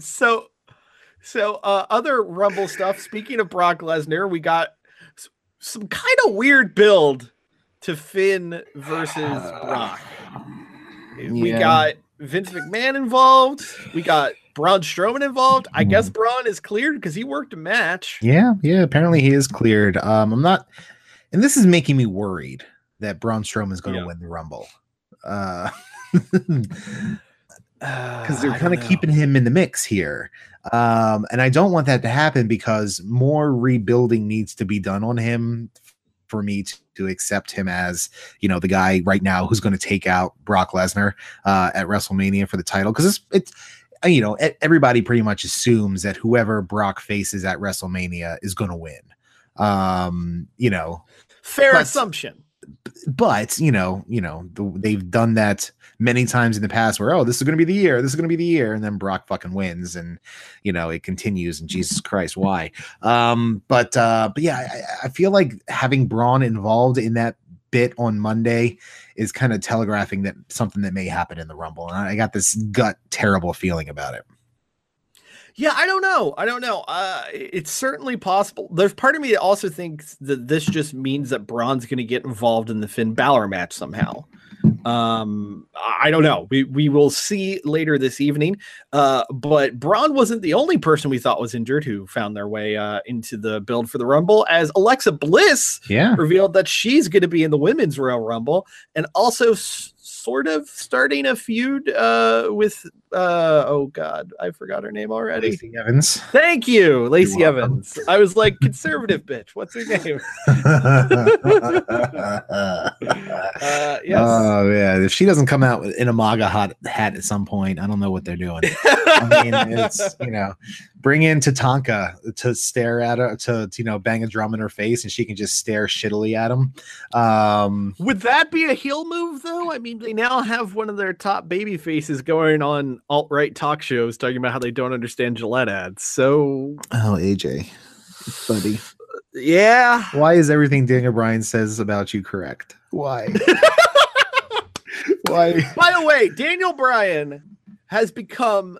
so so uh other rumble stuff speaking of brock lesnar we got some kind of weird build to finn versus (sighs) brock we got vince mcmahon involved we got braun strowman involved i guess braun is cleared because he worked a match Yeah, yeah. Apparently he is cleared. Um, I'm not, and this is making me worried that Braun Strowman is going to Yeah. win the Rumble. Uh, (laughs) (sighs) because they're kind of keeping him in the mix here. Um, and I don't want that to happen because more rebuilding needs to be done on him for me to, to accept him as you know the guy right now who's going to take out Brock Lesnar uh, at WrestleMania for the title because it's it's uh, you know everybody pretty much assumes that whoever Brock faces at WrestleMania is going to win. Um, you know, fair but- assumption but you know, you know, the, they've done that many times in the past where oh, this is going to be the year, this is going to be the year, and then Brock fucking wins, and you know, it continues. And Jesus Christ, why? Um, but uh, but yeah, I, I feel like having Braun involved in that bit on Monday is kind of telegraphing that something that may happen in the Rumble, and I got this gut terrible feeling about it. Yeah, I don't know. I don't know. Uh, it's certainly possible. There's part of me that also thinks that this just means that Braun's going to get involved in the Finn Balor match somehow. Um, I don't know. We we will see later this evening. Uh, but Braun wasn't the only person we thought was injured who found their way uh, into the build for the Rumble, as Alexa Bliss Yeah, revealed that she's going to be in the Women's Royal Rumble and also s- sort of starting a feud uh, with uh, oh god, I forgot her name already. Lacey Evans. Thank you, Lacey. Evans. I was like conservative bitch. What's her name? (laughs) Uh, yes. Oh yeah, if she doesn't come out in a MAGA hot hat at some point, I don't know what they're doing. I mean, (laughs) it's you know, bring in Tatanka to stare at her, to, to, you know, bang a drum in her face, and she can just stare shittily at him. Um, Would that be a heel move though? I mean, they now have one of their top baby faces going on alt right talk shows talking about how they don't understand Gillette ads. So oh AJ, buddy, yeah, why is everything Daniel Bryan says about you correct? Why? (laughs) why? By the way, Daniel Bryan has become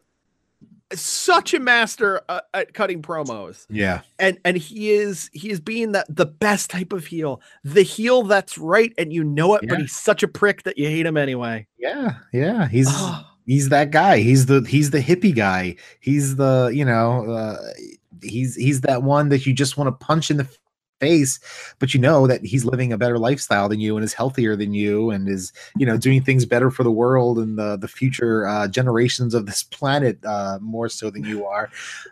such a master uh, at cutting promos Yeah. and and he is he is being the the best type of heel the heel that's right and you know it but he's such a prick that you hate him anyway Yeah. Yeah. He's Ah, (sighs) he's that guy. He's the he's the hippie guy. He's the you know uh, he's he's that one that you just want to punch in the face, but you know that he's living a better lifestyle than you and is healthier than you and is you know doing things better for the world and the the future uh, generations of this planet uh, more so than you are.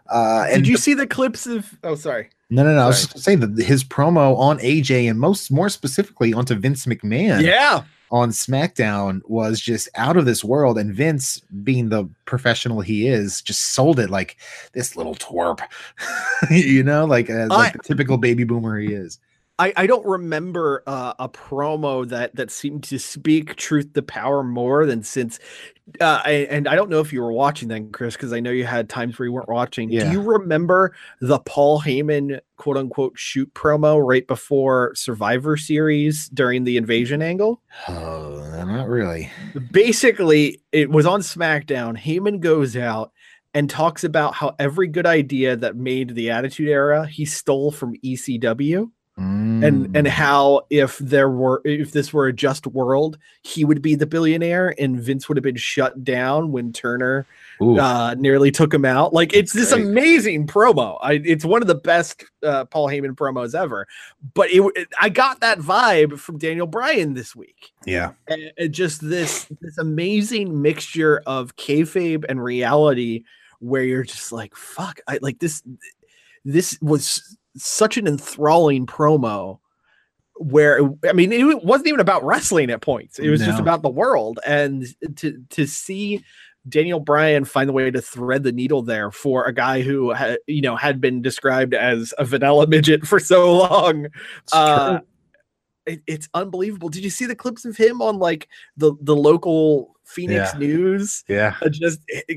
Uh, and did you see the clips of oh sorry no, no, no. I was Sorry. just gonna that his promo on AJ and most more specifically onto Vince McMahon yeah on SmackDown was just out of this world. And Vince, being the professional he is, just sold it like this little twerp, (laughs) you know, like, like I- the typical baby boomer he is. I, I don't remember uh, a promo that that seemed to speak truth to power more than since uh, I, and I don't know if you were watching then Chris because I know you had times where you weren't watching. Yeah. Do you remember the Paul Heyman quote unquote shoot promo right before Survivor Series during the invasion angle? Oh, not really. Basically, it was on SmackDown. Heyman goes out and talks about how every good idea that made the Attitude Era he stole from ECW Mm. and how if there were if this were a just world he would be the billionaire and vince would have been shut down when turner uh nearly took him out like it's this great. amazing promo I, it's one of the best uh, paul heyman promos ever but it, it- i got that vibe from daniel bryan this week yeah. and, and just this this amazing mixture of kayfabe and reality where you're just like fuck i like this this was such an enthralling promo where i mean it wasn't even about wrestling at points it was just about the world and to to see Daniel Bryan find the way to thread the needle there for a guy who had, you know had been described as a vanilla midget for so long It's uh, it, it's unbelievable. Did you see the clips of him on like the the local Phoenix Yeah. News? yeah. Uh, just eh,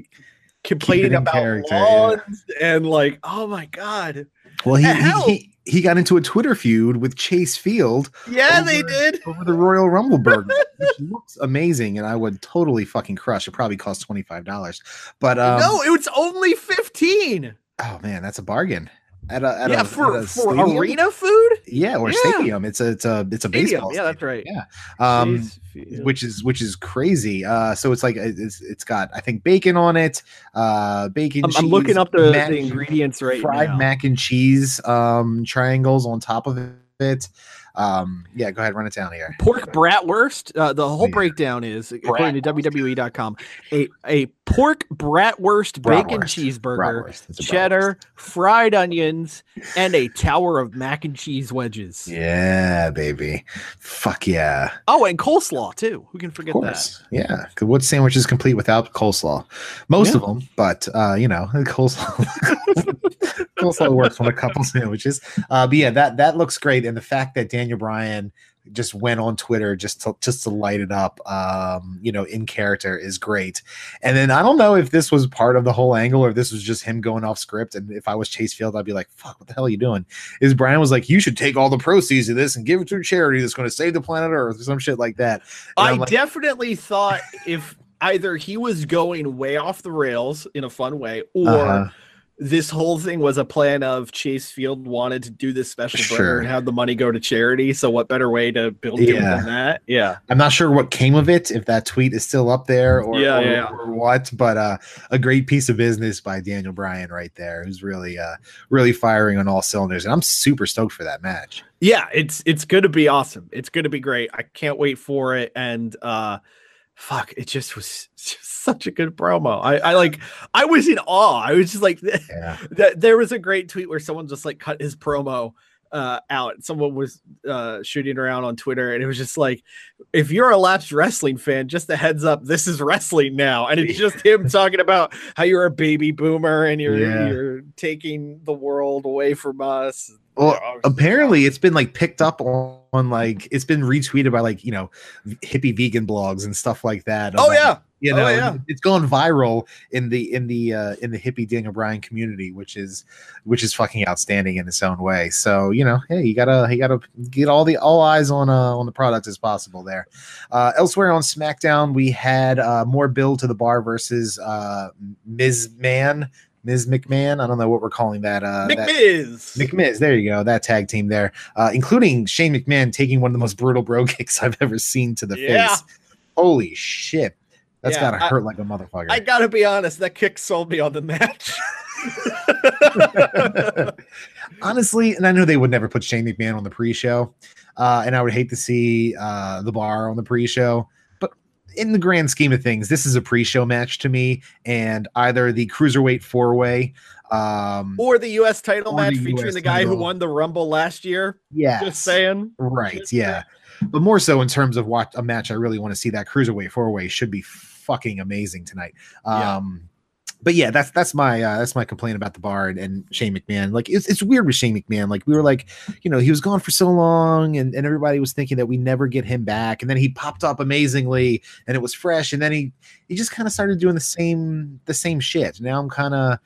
complaining about character, yeah. lawns and like, oh my god, Well, he, he, he, he got into a Twitter feud with Chase Field yeah, they did. over the Royal Rumble (laughs) burger, which looks amazing, and I would totally fucking crush. It probably cost twenty five dollars, but um, no, it was only fifteen. oh man, that's a bargain. At a, at yeah, a, for a for arena food. yeah, or Yeah. stadium. It's a it's a it's a baseball. Stadium, yeah, that's right. Yeah, um, which is which is crazy. Uh, so it's like it's it's got I think bacon on it. Uh, bacon. I'm, I'm looking up the, mac- the ingredients right fried now. mac and cheese um triangles on top of it. Um, yeah, go ahead, run it down here. pork bratwurst. Uh, the whole Yeah. breakdown is according to WWE.com a a pork bratwurst bacon Bratwurst. cheeseburger, Bratwurst. It's a cheddar, fried onions, and a tower of mac and cheese wedges. Yeah, baby. Fuck yeah. Oh, and coleslaw too. Who can forget that? Yeah. What sandwich is complete without coleslaw? Most Yeah. of them, but uh, you know, (laughs) coleslaw coleslaw works on a couple (laughs) sandwiches. Uh, but yeah, that that looks great. And the fact that Daniel Bryan just went on Twitter just to just to light it up, um, you know, in character is great. And then I don't know if this was part of the whole angle or if this was just him going off script. And if I was Chase Field, I'd be like, fuck, what the hell are you doing? Is Brian was like, you should take all the proceeds of this and give it to a charity that's going to save the planet Earth or some shit like that. And I like, definitely thought if either he was going way off the rails in a fun way, or Uh-huh. This whole thing was a plan of Chase Field wanted to do this special burger and have the money go to charity. So what better way to build Yeah. than that? Yeah. I'm not sure what came of it, if that tweet is still up there or, Yeah, or, yeah. or what, but uh, a great piece of business by Daniel Bryan right there, who's really, uh, really firing on all cylinders. And I'm super stoked for that match. Yeah, it's it's going to be awesome. It's going to be great. I can't wait for it. And uh fuck, it just was just such a good promo. I I like I was in awe. I was just like (laughs) Yeah. that there was a great tweet where someone just like cut his promo uh out someone was uh shooting around on twitter and it was just like if you're a lapsed wrestling fan just a heads up this is wrestling now and it's just him (laughs) talking about how you're a baby boomer and you're Yeah. you're taking the world away from us Well, I was just- apparently it's been like picked up on, on like it's been retweeted by like you know hippie vegan blogs and stuff like that. oh about- yeah You Oh, know, yeah. it's gone viral in the in the uh, in the hippie Daniel Bryan community, which is which is fucking outstanding in its own way. So you know, hey, you gotta you gotta get all the all eyes on uh, on the product as possible there. Uh, elsewhere on SmackDown, we had uh, more build to the bar versus uh, Ms. Man, Ms. McMahon. I don't know what we're calling that. Uh, that- McMiz. McMiz, there you go, that tag team there, uh, including Shane McMahon taking one of the most brutal bro (laughs) kicks I've ever seen to the Yeah. face. Holy shit, that's Yeah, gotta I- hurt like a motherfucker. I gotta be honest, that kick sold me on the match. (laughs) Honestly, and I know they would never put Shane McMahon on the pre-show, uh, and I would hate to see uh, the bar on the pre-show. But in the grand scheme of things, this is a pre-show match to me, and either the cruiserweight four-way. Um, or the U.S. title match the featuring US the guy who won the Rumble last year. Yeah, Just saying. Right. Just Yeah. But more so in terms of what a match I really want to see that cruiserweight four way should be fucking amazing tonight. Um but yeah, that's that's my uh, that's my complaint about the bar and, and Shane McMahon. Like it's it's weird with Shane McMahon. Like we were like, you know, he was gone for so long, and, and everybody was thinking that we never get him back. And then he popped up amazingly, and it was fresh. And then he he just kind of started doing the same the same shit. Now I'm kind of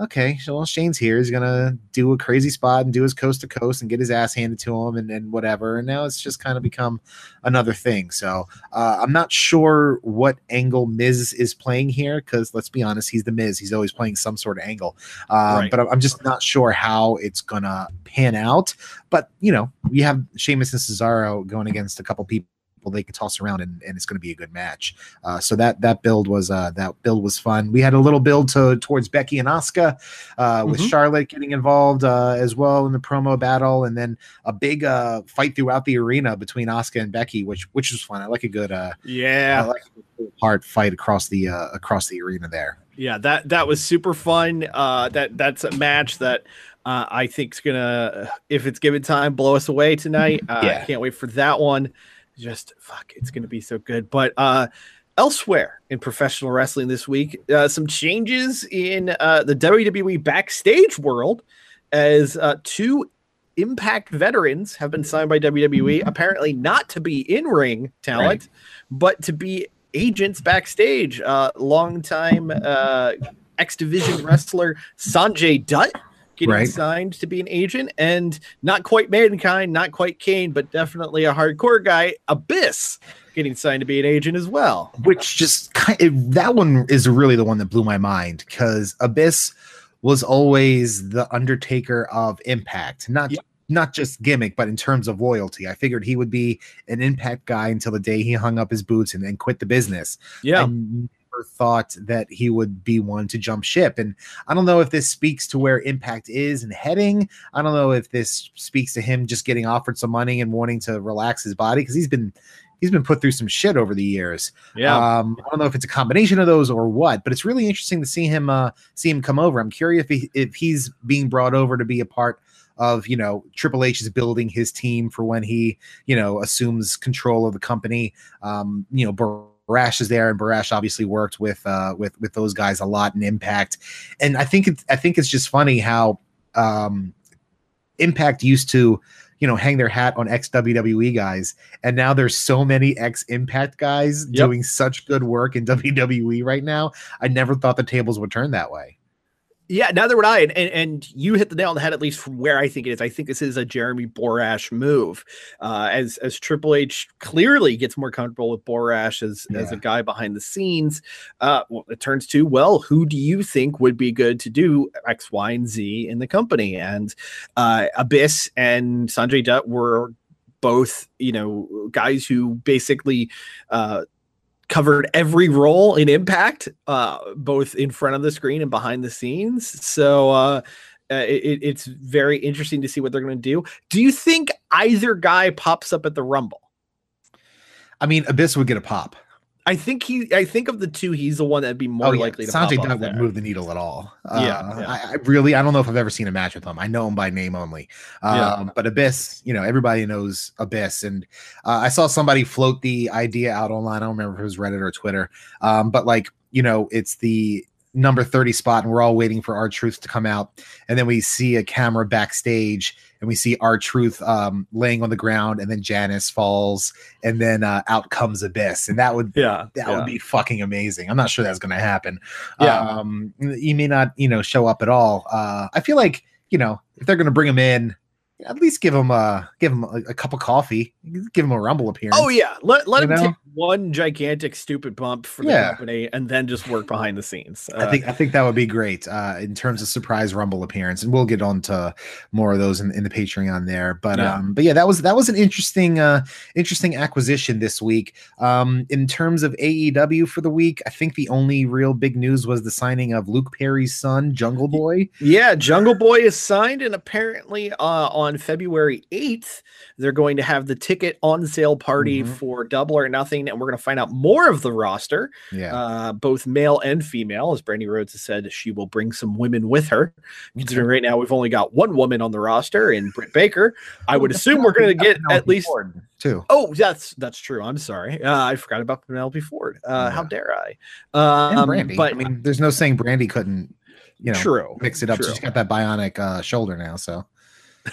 okay. So well, Shane's here. He's gonna do a crazy spot and do his coast to coast and get his ass handed to him and, and whatever. And now it's just kind of become another thing. So uh, I'm not sure what angle Miz is playing here because let's be honest, he's the Miz. He's always playing some sort of angle. Um, Right. But I'm- just not sure how it's gonna pan out. But you know, we have Sheamus and Cesaro going against a couple people they could toss around and, and it's going to be a good match. Uh, so that that build was uh, that build was fun. We had a little build to towards Becky and Asuka uh, with Mhm. Charlotte getting involved uh, as well in the promo battle, and then a big uh, fight throughout the arena between Asuka and Becky, which which was fun. I like a good uh, I Yeah. like a good hard fight across the uh, across the arena there. Yeah, that that was super fun. Uh, that that's a match that uh, I think's gonna, if it's given time, blow us away tonight. Uh, Yeah. I can't wait for that one. Just fuck, it's gonna be so good. But uh, elsewhere in professional wrestling this week, uh, some changes in uh, the WWE backstage world as uh, two Impact veterans have been signed by WWE, apparently not to be in ring talent, but to be agents backstage. Uh, longtime uh, X Division wrestler Sanjay Dutt getting Right. signed to be an agent, and not quite Mankind, not quite Kane, but definitely a hardcore guy, Abyss, getting signed to be an agent as well. which just kind of, that one is really the one that blew my mind because Abyss was always the Undertaker of Impact, not Yeah. Not just gimmick, but in terms of loyalty. I figured he would be an Impact guy until the day he hung up his boots and then quit the business. Yeah. I never thought that he would be one to jump ship. And I don't know if this speaks to where Impact is and heading. I don't know if this speaks to him just getting offered some money and wanting to relax his body because he's been he's been put through some shit over the years. yeah. Um, I don't know if it's a combination of those or what, but it's really interesting to see him uh see him come over. I'm curious if he if he's being brought over to be a part of you know Triple H is building his team for when he you know assumes control of the company. Um, you know, Borash is there, and Borash obviously worked with uh with with those guys a lot in Impact, and I think it's I think it's just funny how um Impact used to you know hang their hat on ex WWE guys, and now there's so many ex Impact guys Yep. doing such good work in (laughs) WWE right now. I never thought the tables would turn that way. Yeah, neither would I. And, and and you hit the nail on the head, at least from where I think it is. I think this is a Jeremy Borash move. Uh, as as Triple H clearly gets more comfortable with Borash as as a guy behind the scenes. Uh, well, it turns to well, who do you think would be good to do X, Y, and Z in the company? And uh, Abyss and Sanjay Dutt were both, you know, guys who basically uh, covered every role in Impact, uh, both in front of the screen and behind the scenes. So uh, uh, it, it's very interesting to see what they're going to do. Do you think either guy pops up at the Rumble? I mean, Abyss would get a pop. I think he. I think of the two, he's the one that'd be more oh, yeah. likely to Sanjay pop up Dutt wouldn't there. move the needle at all. Yeah, Uh, yeah. I, I really, I don't know if I've ever seen a match with him. I know him by name only. Um, Yeah. But Abyss, you know, everybody knows Abyss. And uh, I saw somebody float the idea out online. I don't remember if it was Reddit or Twitter. Um, but like, you know, it's the number 30 spot and we're all waiting for R-Truth to come out and then we see a camera backstage and we see R-Truth um laying on the ground and then janice falls and then uh out comes abyss and that would Yeah. that yeah. would be fucking amazing i'm not sure that's gonna happen Yeah. um he may not you know show up at all uh i feel like you know if they're gonna bring him in at least give him uh give him a, a cup of coffee give him a rumble appearance Oh yeah, let let him know? take one gigantic stupid bump for the Yeah. company, and then just work behind the scenes. I Uh, think I think that would be great uh, in terms of surprise Rumble appearance, and we'll get on to more of those in, in the Patreon there. But Yeah. um, but yeah, that was that was an interesting uh, interesting acquisition this week. Um, in terms of AEW for the week, I think the only real big news was the signing of Luke Perry's son, Jungle Boy. Yeah, Jungle Boy is signed, and apparently uh, on February 8th, they're going to have the ticket on sale party Mhm. for Double or Nothing, and we're going to find out more of the roster, Yeah, uh, both male and female. As Brandi Rhodes has said, she will bring some women with her. Considering right now we've only got one woman on the roster in Britt Baker, I would assume we're going (laughs) to get at least. two. Oh, that's that's true. I'm sorry. Uh, I forgot about Penelope Ford. Uh, How dare I? Um, Brandi. But I mean, there's no saying Brandi couldn't, you know, true. mix it up. true. She's got that bionic uh, shoulder now, so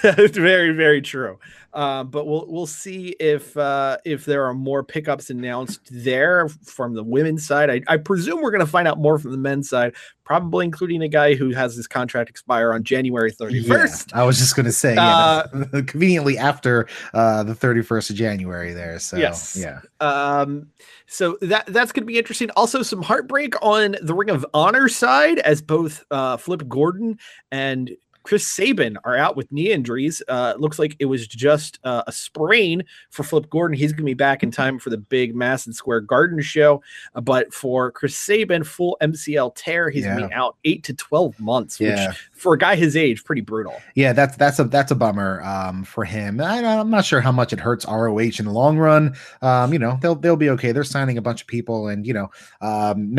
it's (laughs) very very true um, but we'll we'll see if uh, if there are more pickups announced there from the women's side I, I presume we're going to find out more from the men's side probably including a guy who has his contract expire on january 31st Yeah, I was just going to say, yeah, Uh, (laughs) conveniently after uh, the 31st of January there. So, Yes. yeah. Um, so that that's going to be interesting. Also, some heartbreak on the Ring of Honor side, as both uh, Flip Gordon and Chris Sabin are out with knee injuries. Uh, looks like it was just uh, a sprain for Flip Gordon. He's going to be back in time for the big Madison Square Garden show. Uh, but for Chris Sabin, full MCL tear, he's going to be out eight to twelve months. Yeah. Which for a guy his age, pretty brutal. Yeah, that's that's a that's a bummer um, for him. I, I'm not sure how much it hurts ROH in the long run. Um, you know, they'll they'll be okay. They're signing a bunch of people, and you know, um,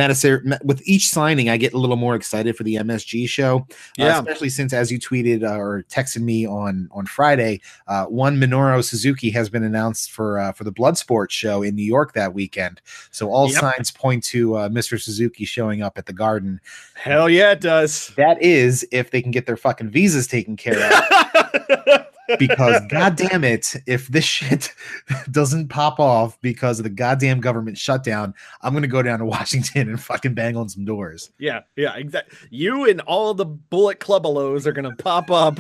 with each signing, I get a little more excited for the MSG show. uh, Yeah. especially since as you tweeted uh, or texted me on on Friday, uh, one Minoru Suzuki has been announced for uh, for the Bloodsport show in New York that weekend. So all Yep. signs point to uh, Mr. Suzuki showing up at the Garden. Hell yeah, it does. That is if they can get their fucking visas taken care of. (laughs) because (laughs) god damn it if this shit (laughs) doesn't pop off because of the goddamn government shutdown i'm gonna go down to (laughs) washington and fucking bang on some doors Yeah, yeah, exactly. You and all the Bullet Clubbelos are gonna pop up,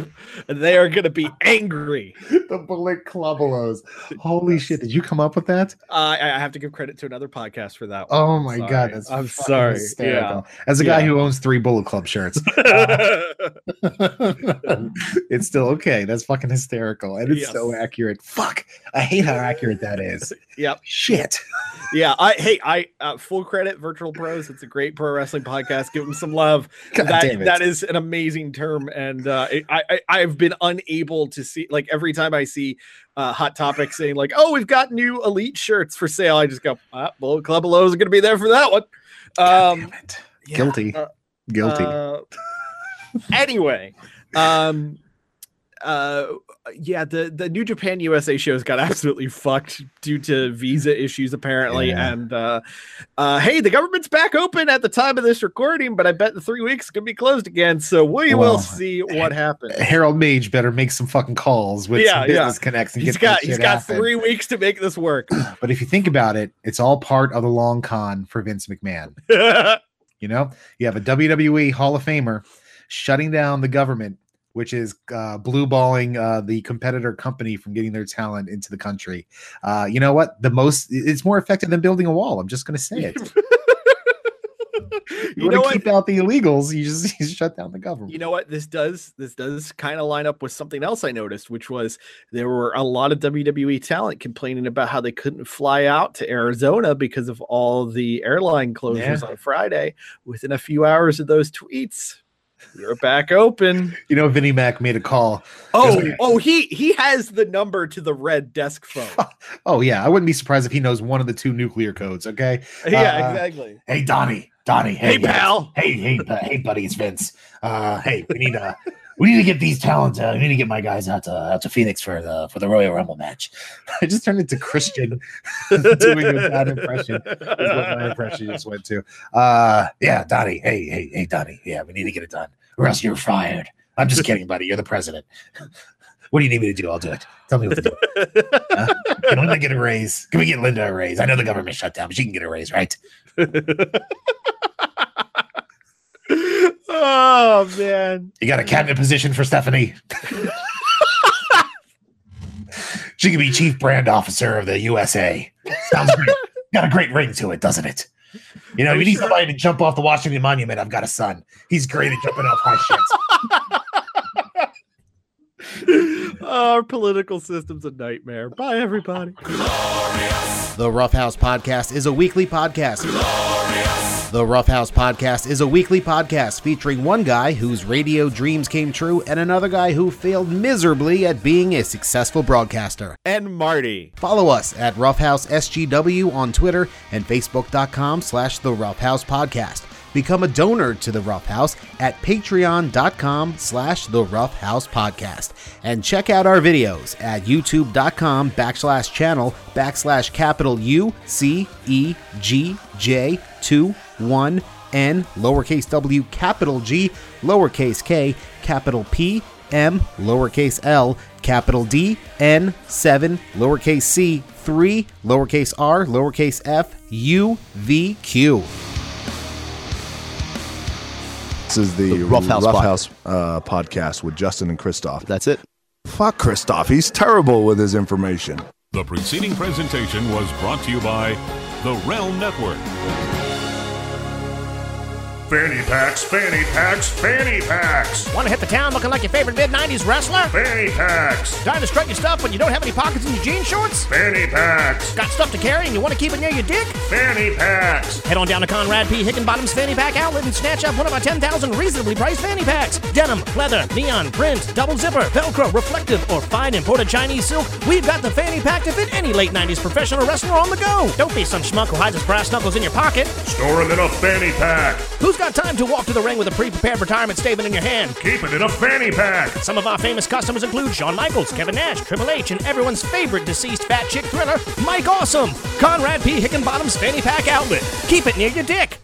and they are gonna be angry. the bullet clubbelos holy shit did you come up with that Uh, I I have to give credit to another podcast for that. One. oh my Sorry. god that's I'm sorry. hysterical. as a guy Yeah. who owns three bullet club shirts it's still okay that's fucking hysterical and it's so accurate fuck i hate how accurate that is (laughs) Yep. shit yeah, I hey, I uh, full credit Virtual Pros. It's a great pro wrestling podcast. Give them some love. (laughs) God that damn it. that is an amazing term, and uh, it, I, I I've been unable to see like every time I see uh, Hot Topic saying like, oh, we've got new Elite shirts for sale. I just go, ah, Bullet Club Lows are going to be there for that one. Um, yeah, guilty uh, guilty Uh, (laughs) anyway, um, uh, yeah, the the New Japan USA shows got (laughs) absolutely fucked due to visa issues apparently, Yeah. and uh, uh, hey, the government's back open at the time of this recording, but I bet in three weeks it's gonna be closed again. So we Well, will see what happens. Harold Mage better make some fucking calls with Yeah, some yeah. business connects and He's get got he's got happen. three weeks to make this work. (clears throat) But if you think about it, it's all part of the long con for Vince McMahon. (laughs) You know, you have a WWE Hall of Famer shutting down the government, which is uh, blue balling uh, the competitor company from getting their talent into the country. Uh, you know what? The most it's more effective than building a wall. I'm just going to say it. (laughs) you You, want to keep out the illegals, you just (laughs) you shut down the government. You know what? This does this does kind of line up with something else I noticed, which was there were a lot of WWE talent complaining about how they couldn't fly out to Arizona because of all the airline closures Yeah. on Friday. Within a few hours of those tweets, you're back open. You know, Vinnie Mac made a call. Oh, There's- oh, he he has the number to the red desk phone. (laughs) Oh yeah, I wouldn't be surprised if he knows one of the two nuclear codes. Okay. yeah, Uh, exactly. Hey Donnie, Donnie. Hey, uh, pal. Hey, hey, uh, hey, buddy, it's Vince. Uh, hey, we need uh, we need to get these talents. Uh, we need to get my guys out to out to Phoenix for the for the Royal Rumble match. (laughs) I just turned into Christian (laughs) doing a bad impression. Is what my impression just went to. Uh, yeah, Donnie. Hey, hey, hey, Donnie. Yeah, we need to get it done, or else you're fired. I'm just kidding, buddy. You're the president. (laughs) What do you need me to do? I'll do it. Tell me what to do. Huh? Can Linda get a raise? Can we get Linda a raise? I know the government shut down, but she can get a raise, right? Oh man. You got a cabinet position for Stephanie? (laughs) she could be chief brand officer of the USA. Sounds great. Got a great ring to it, doesn't it? You know, Are you you need sure? somebody to jump off the Washington Monument. I've got a son. He's great at jumping off high shits. (laughs) Our political system's a nightmare. Bye everybody. The Roughhouse Podcast is a weekly podcast. The Roughhouse Podcast is a weekly podcast featuring one guy whose radio dreams came true and another guy who failed miserably at being a successful broadcaster. And Marty. Follow us at Roughhouse SGW on Twitter and Facebook.com slash The Roughhouse Podcast. Become a donor to The Roughhouse at Patreon.com slash The Roughhouse Podcast. And check out our videos at YouTube.com backslash channel backslash capital U C E G J 2 1 N lowercase w capital G lowercase k capital P M lowercase l capital D N 7 lowercase c 3 lowercase r lowercase f U V Q. This is the, The Rough House Rough House, uh, podcast with Justin and Christoff. That's it. Fuck Christoff. He's terrible with his information. The preceding presentation was brought to you by the Realm Network. Fanny packs, fanny packs, fanny packs, Want to hit the town looking like your favorite mid 90s wrestler? fanny packs, Time to strut your stuff when you don't have any pockets in your jean shorts? fanny packs, Got stuff to carry and you want to keep it near your dick? fanny packs. Head on down to Conrad P. Hickenbottom's Fanny Pack Outlet and snatch up one of our 10,000 reasonably priced fanny packs. Denim, leather, neon, print, double zipper, Velcro, reflective, or fine imported Chinese silk. We've got the fanny pack to fit any late 90s professional wrestler on the go. Don't be some schmuck who hides his brass knuckles in your pocket. Store them in a fanny pack. Who's got time to walk to the ring with a pre-prepared retirement statement in your hand? Keep it in a fanny pack. Some of our famous customers include Shawn Michaels, Kevin Nash, Triple H, and everyone's favorite deceased fat chick thriller, Mike Awesome. Conrad P. Hickenbottom's Fanny Pack Outlet. Keep it near your dick.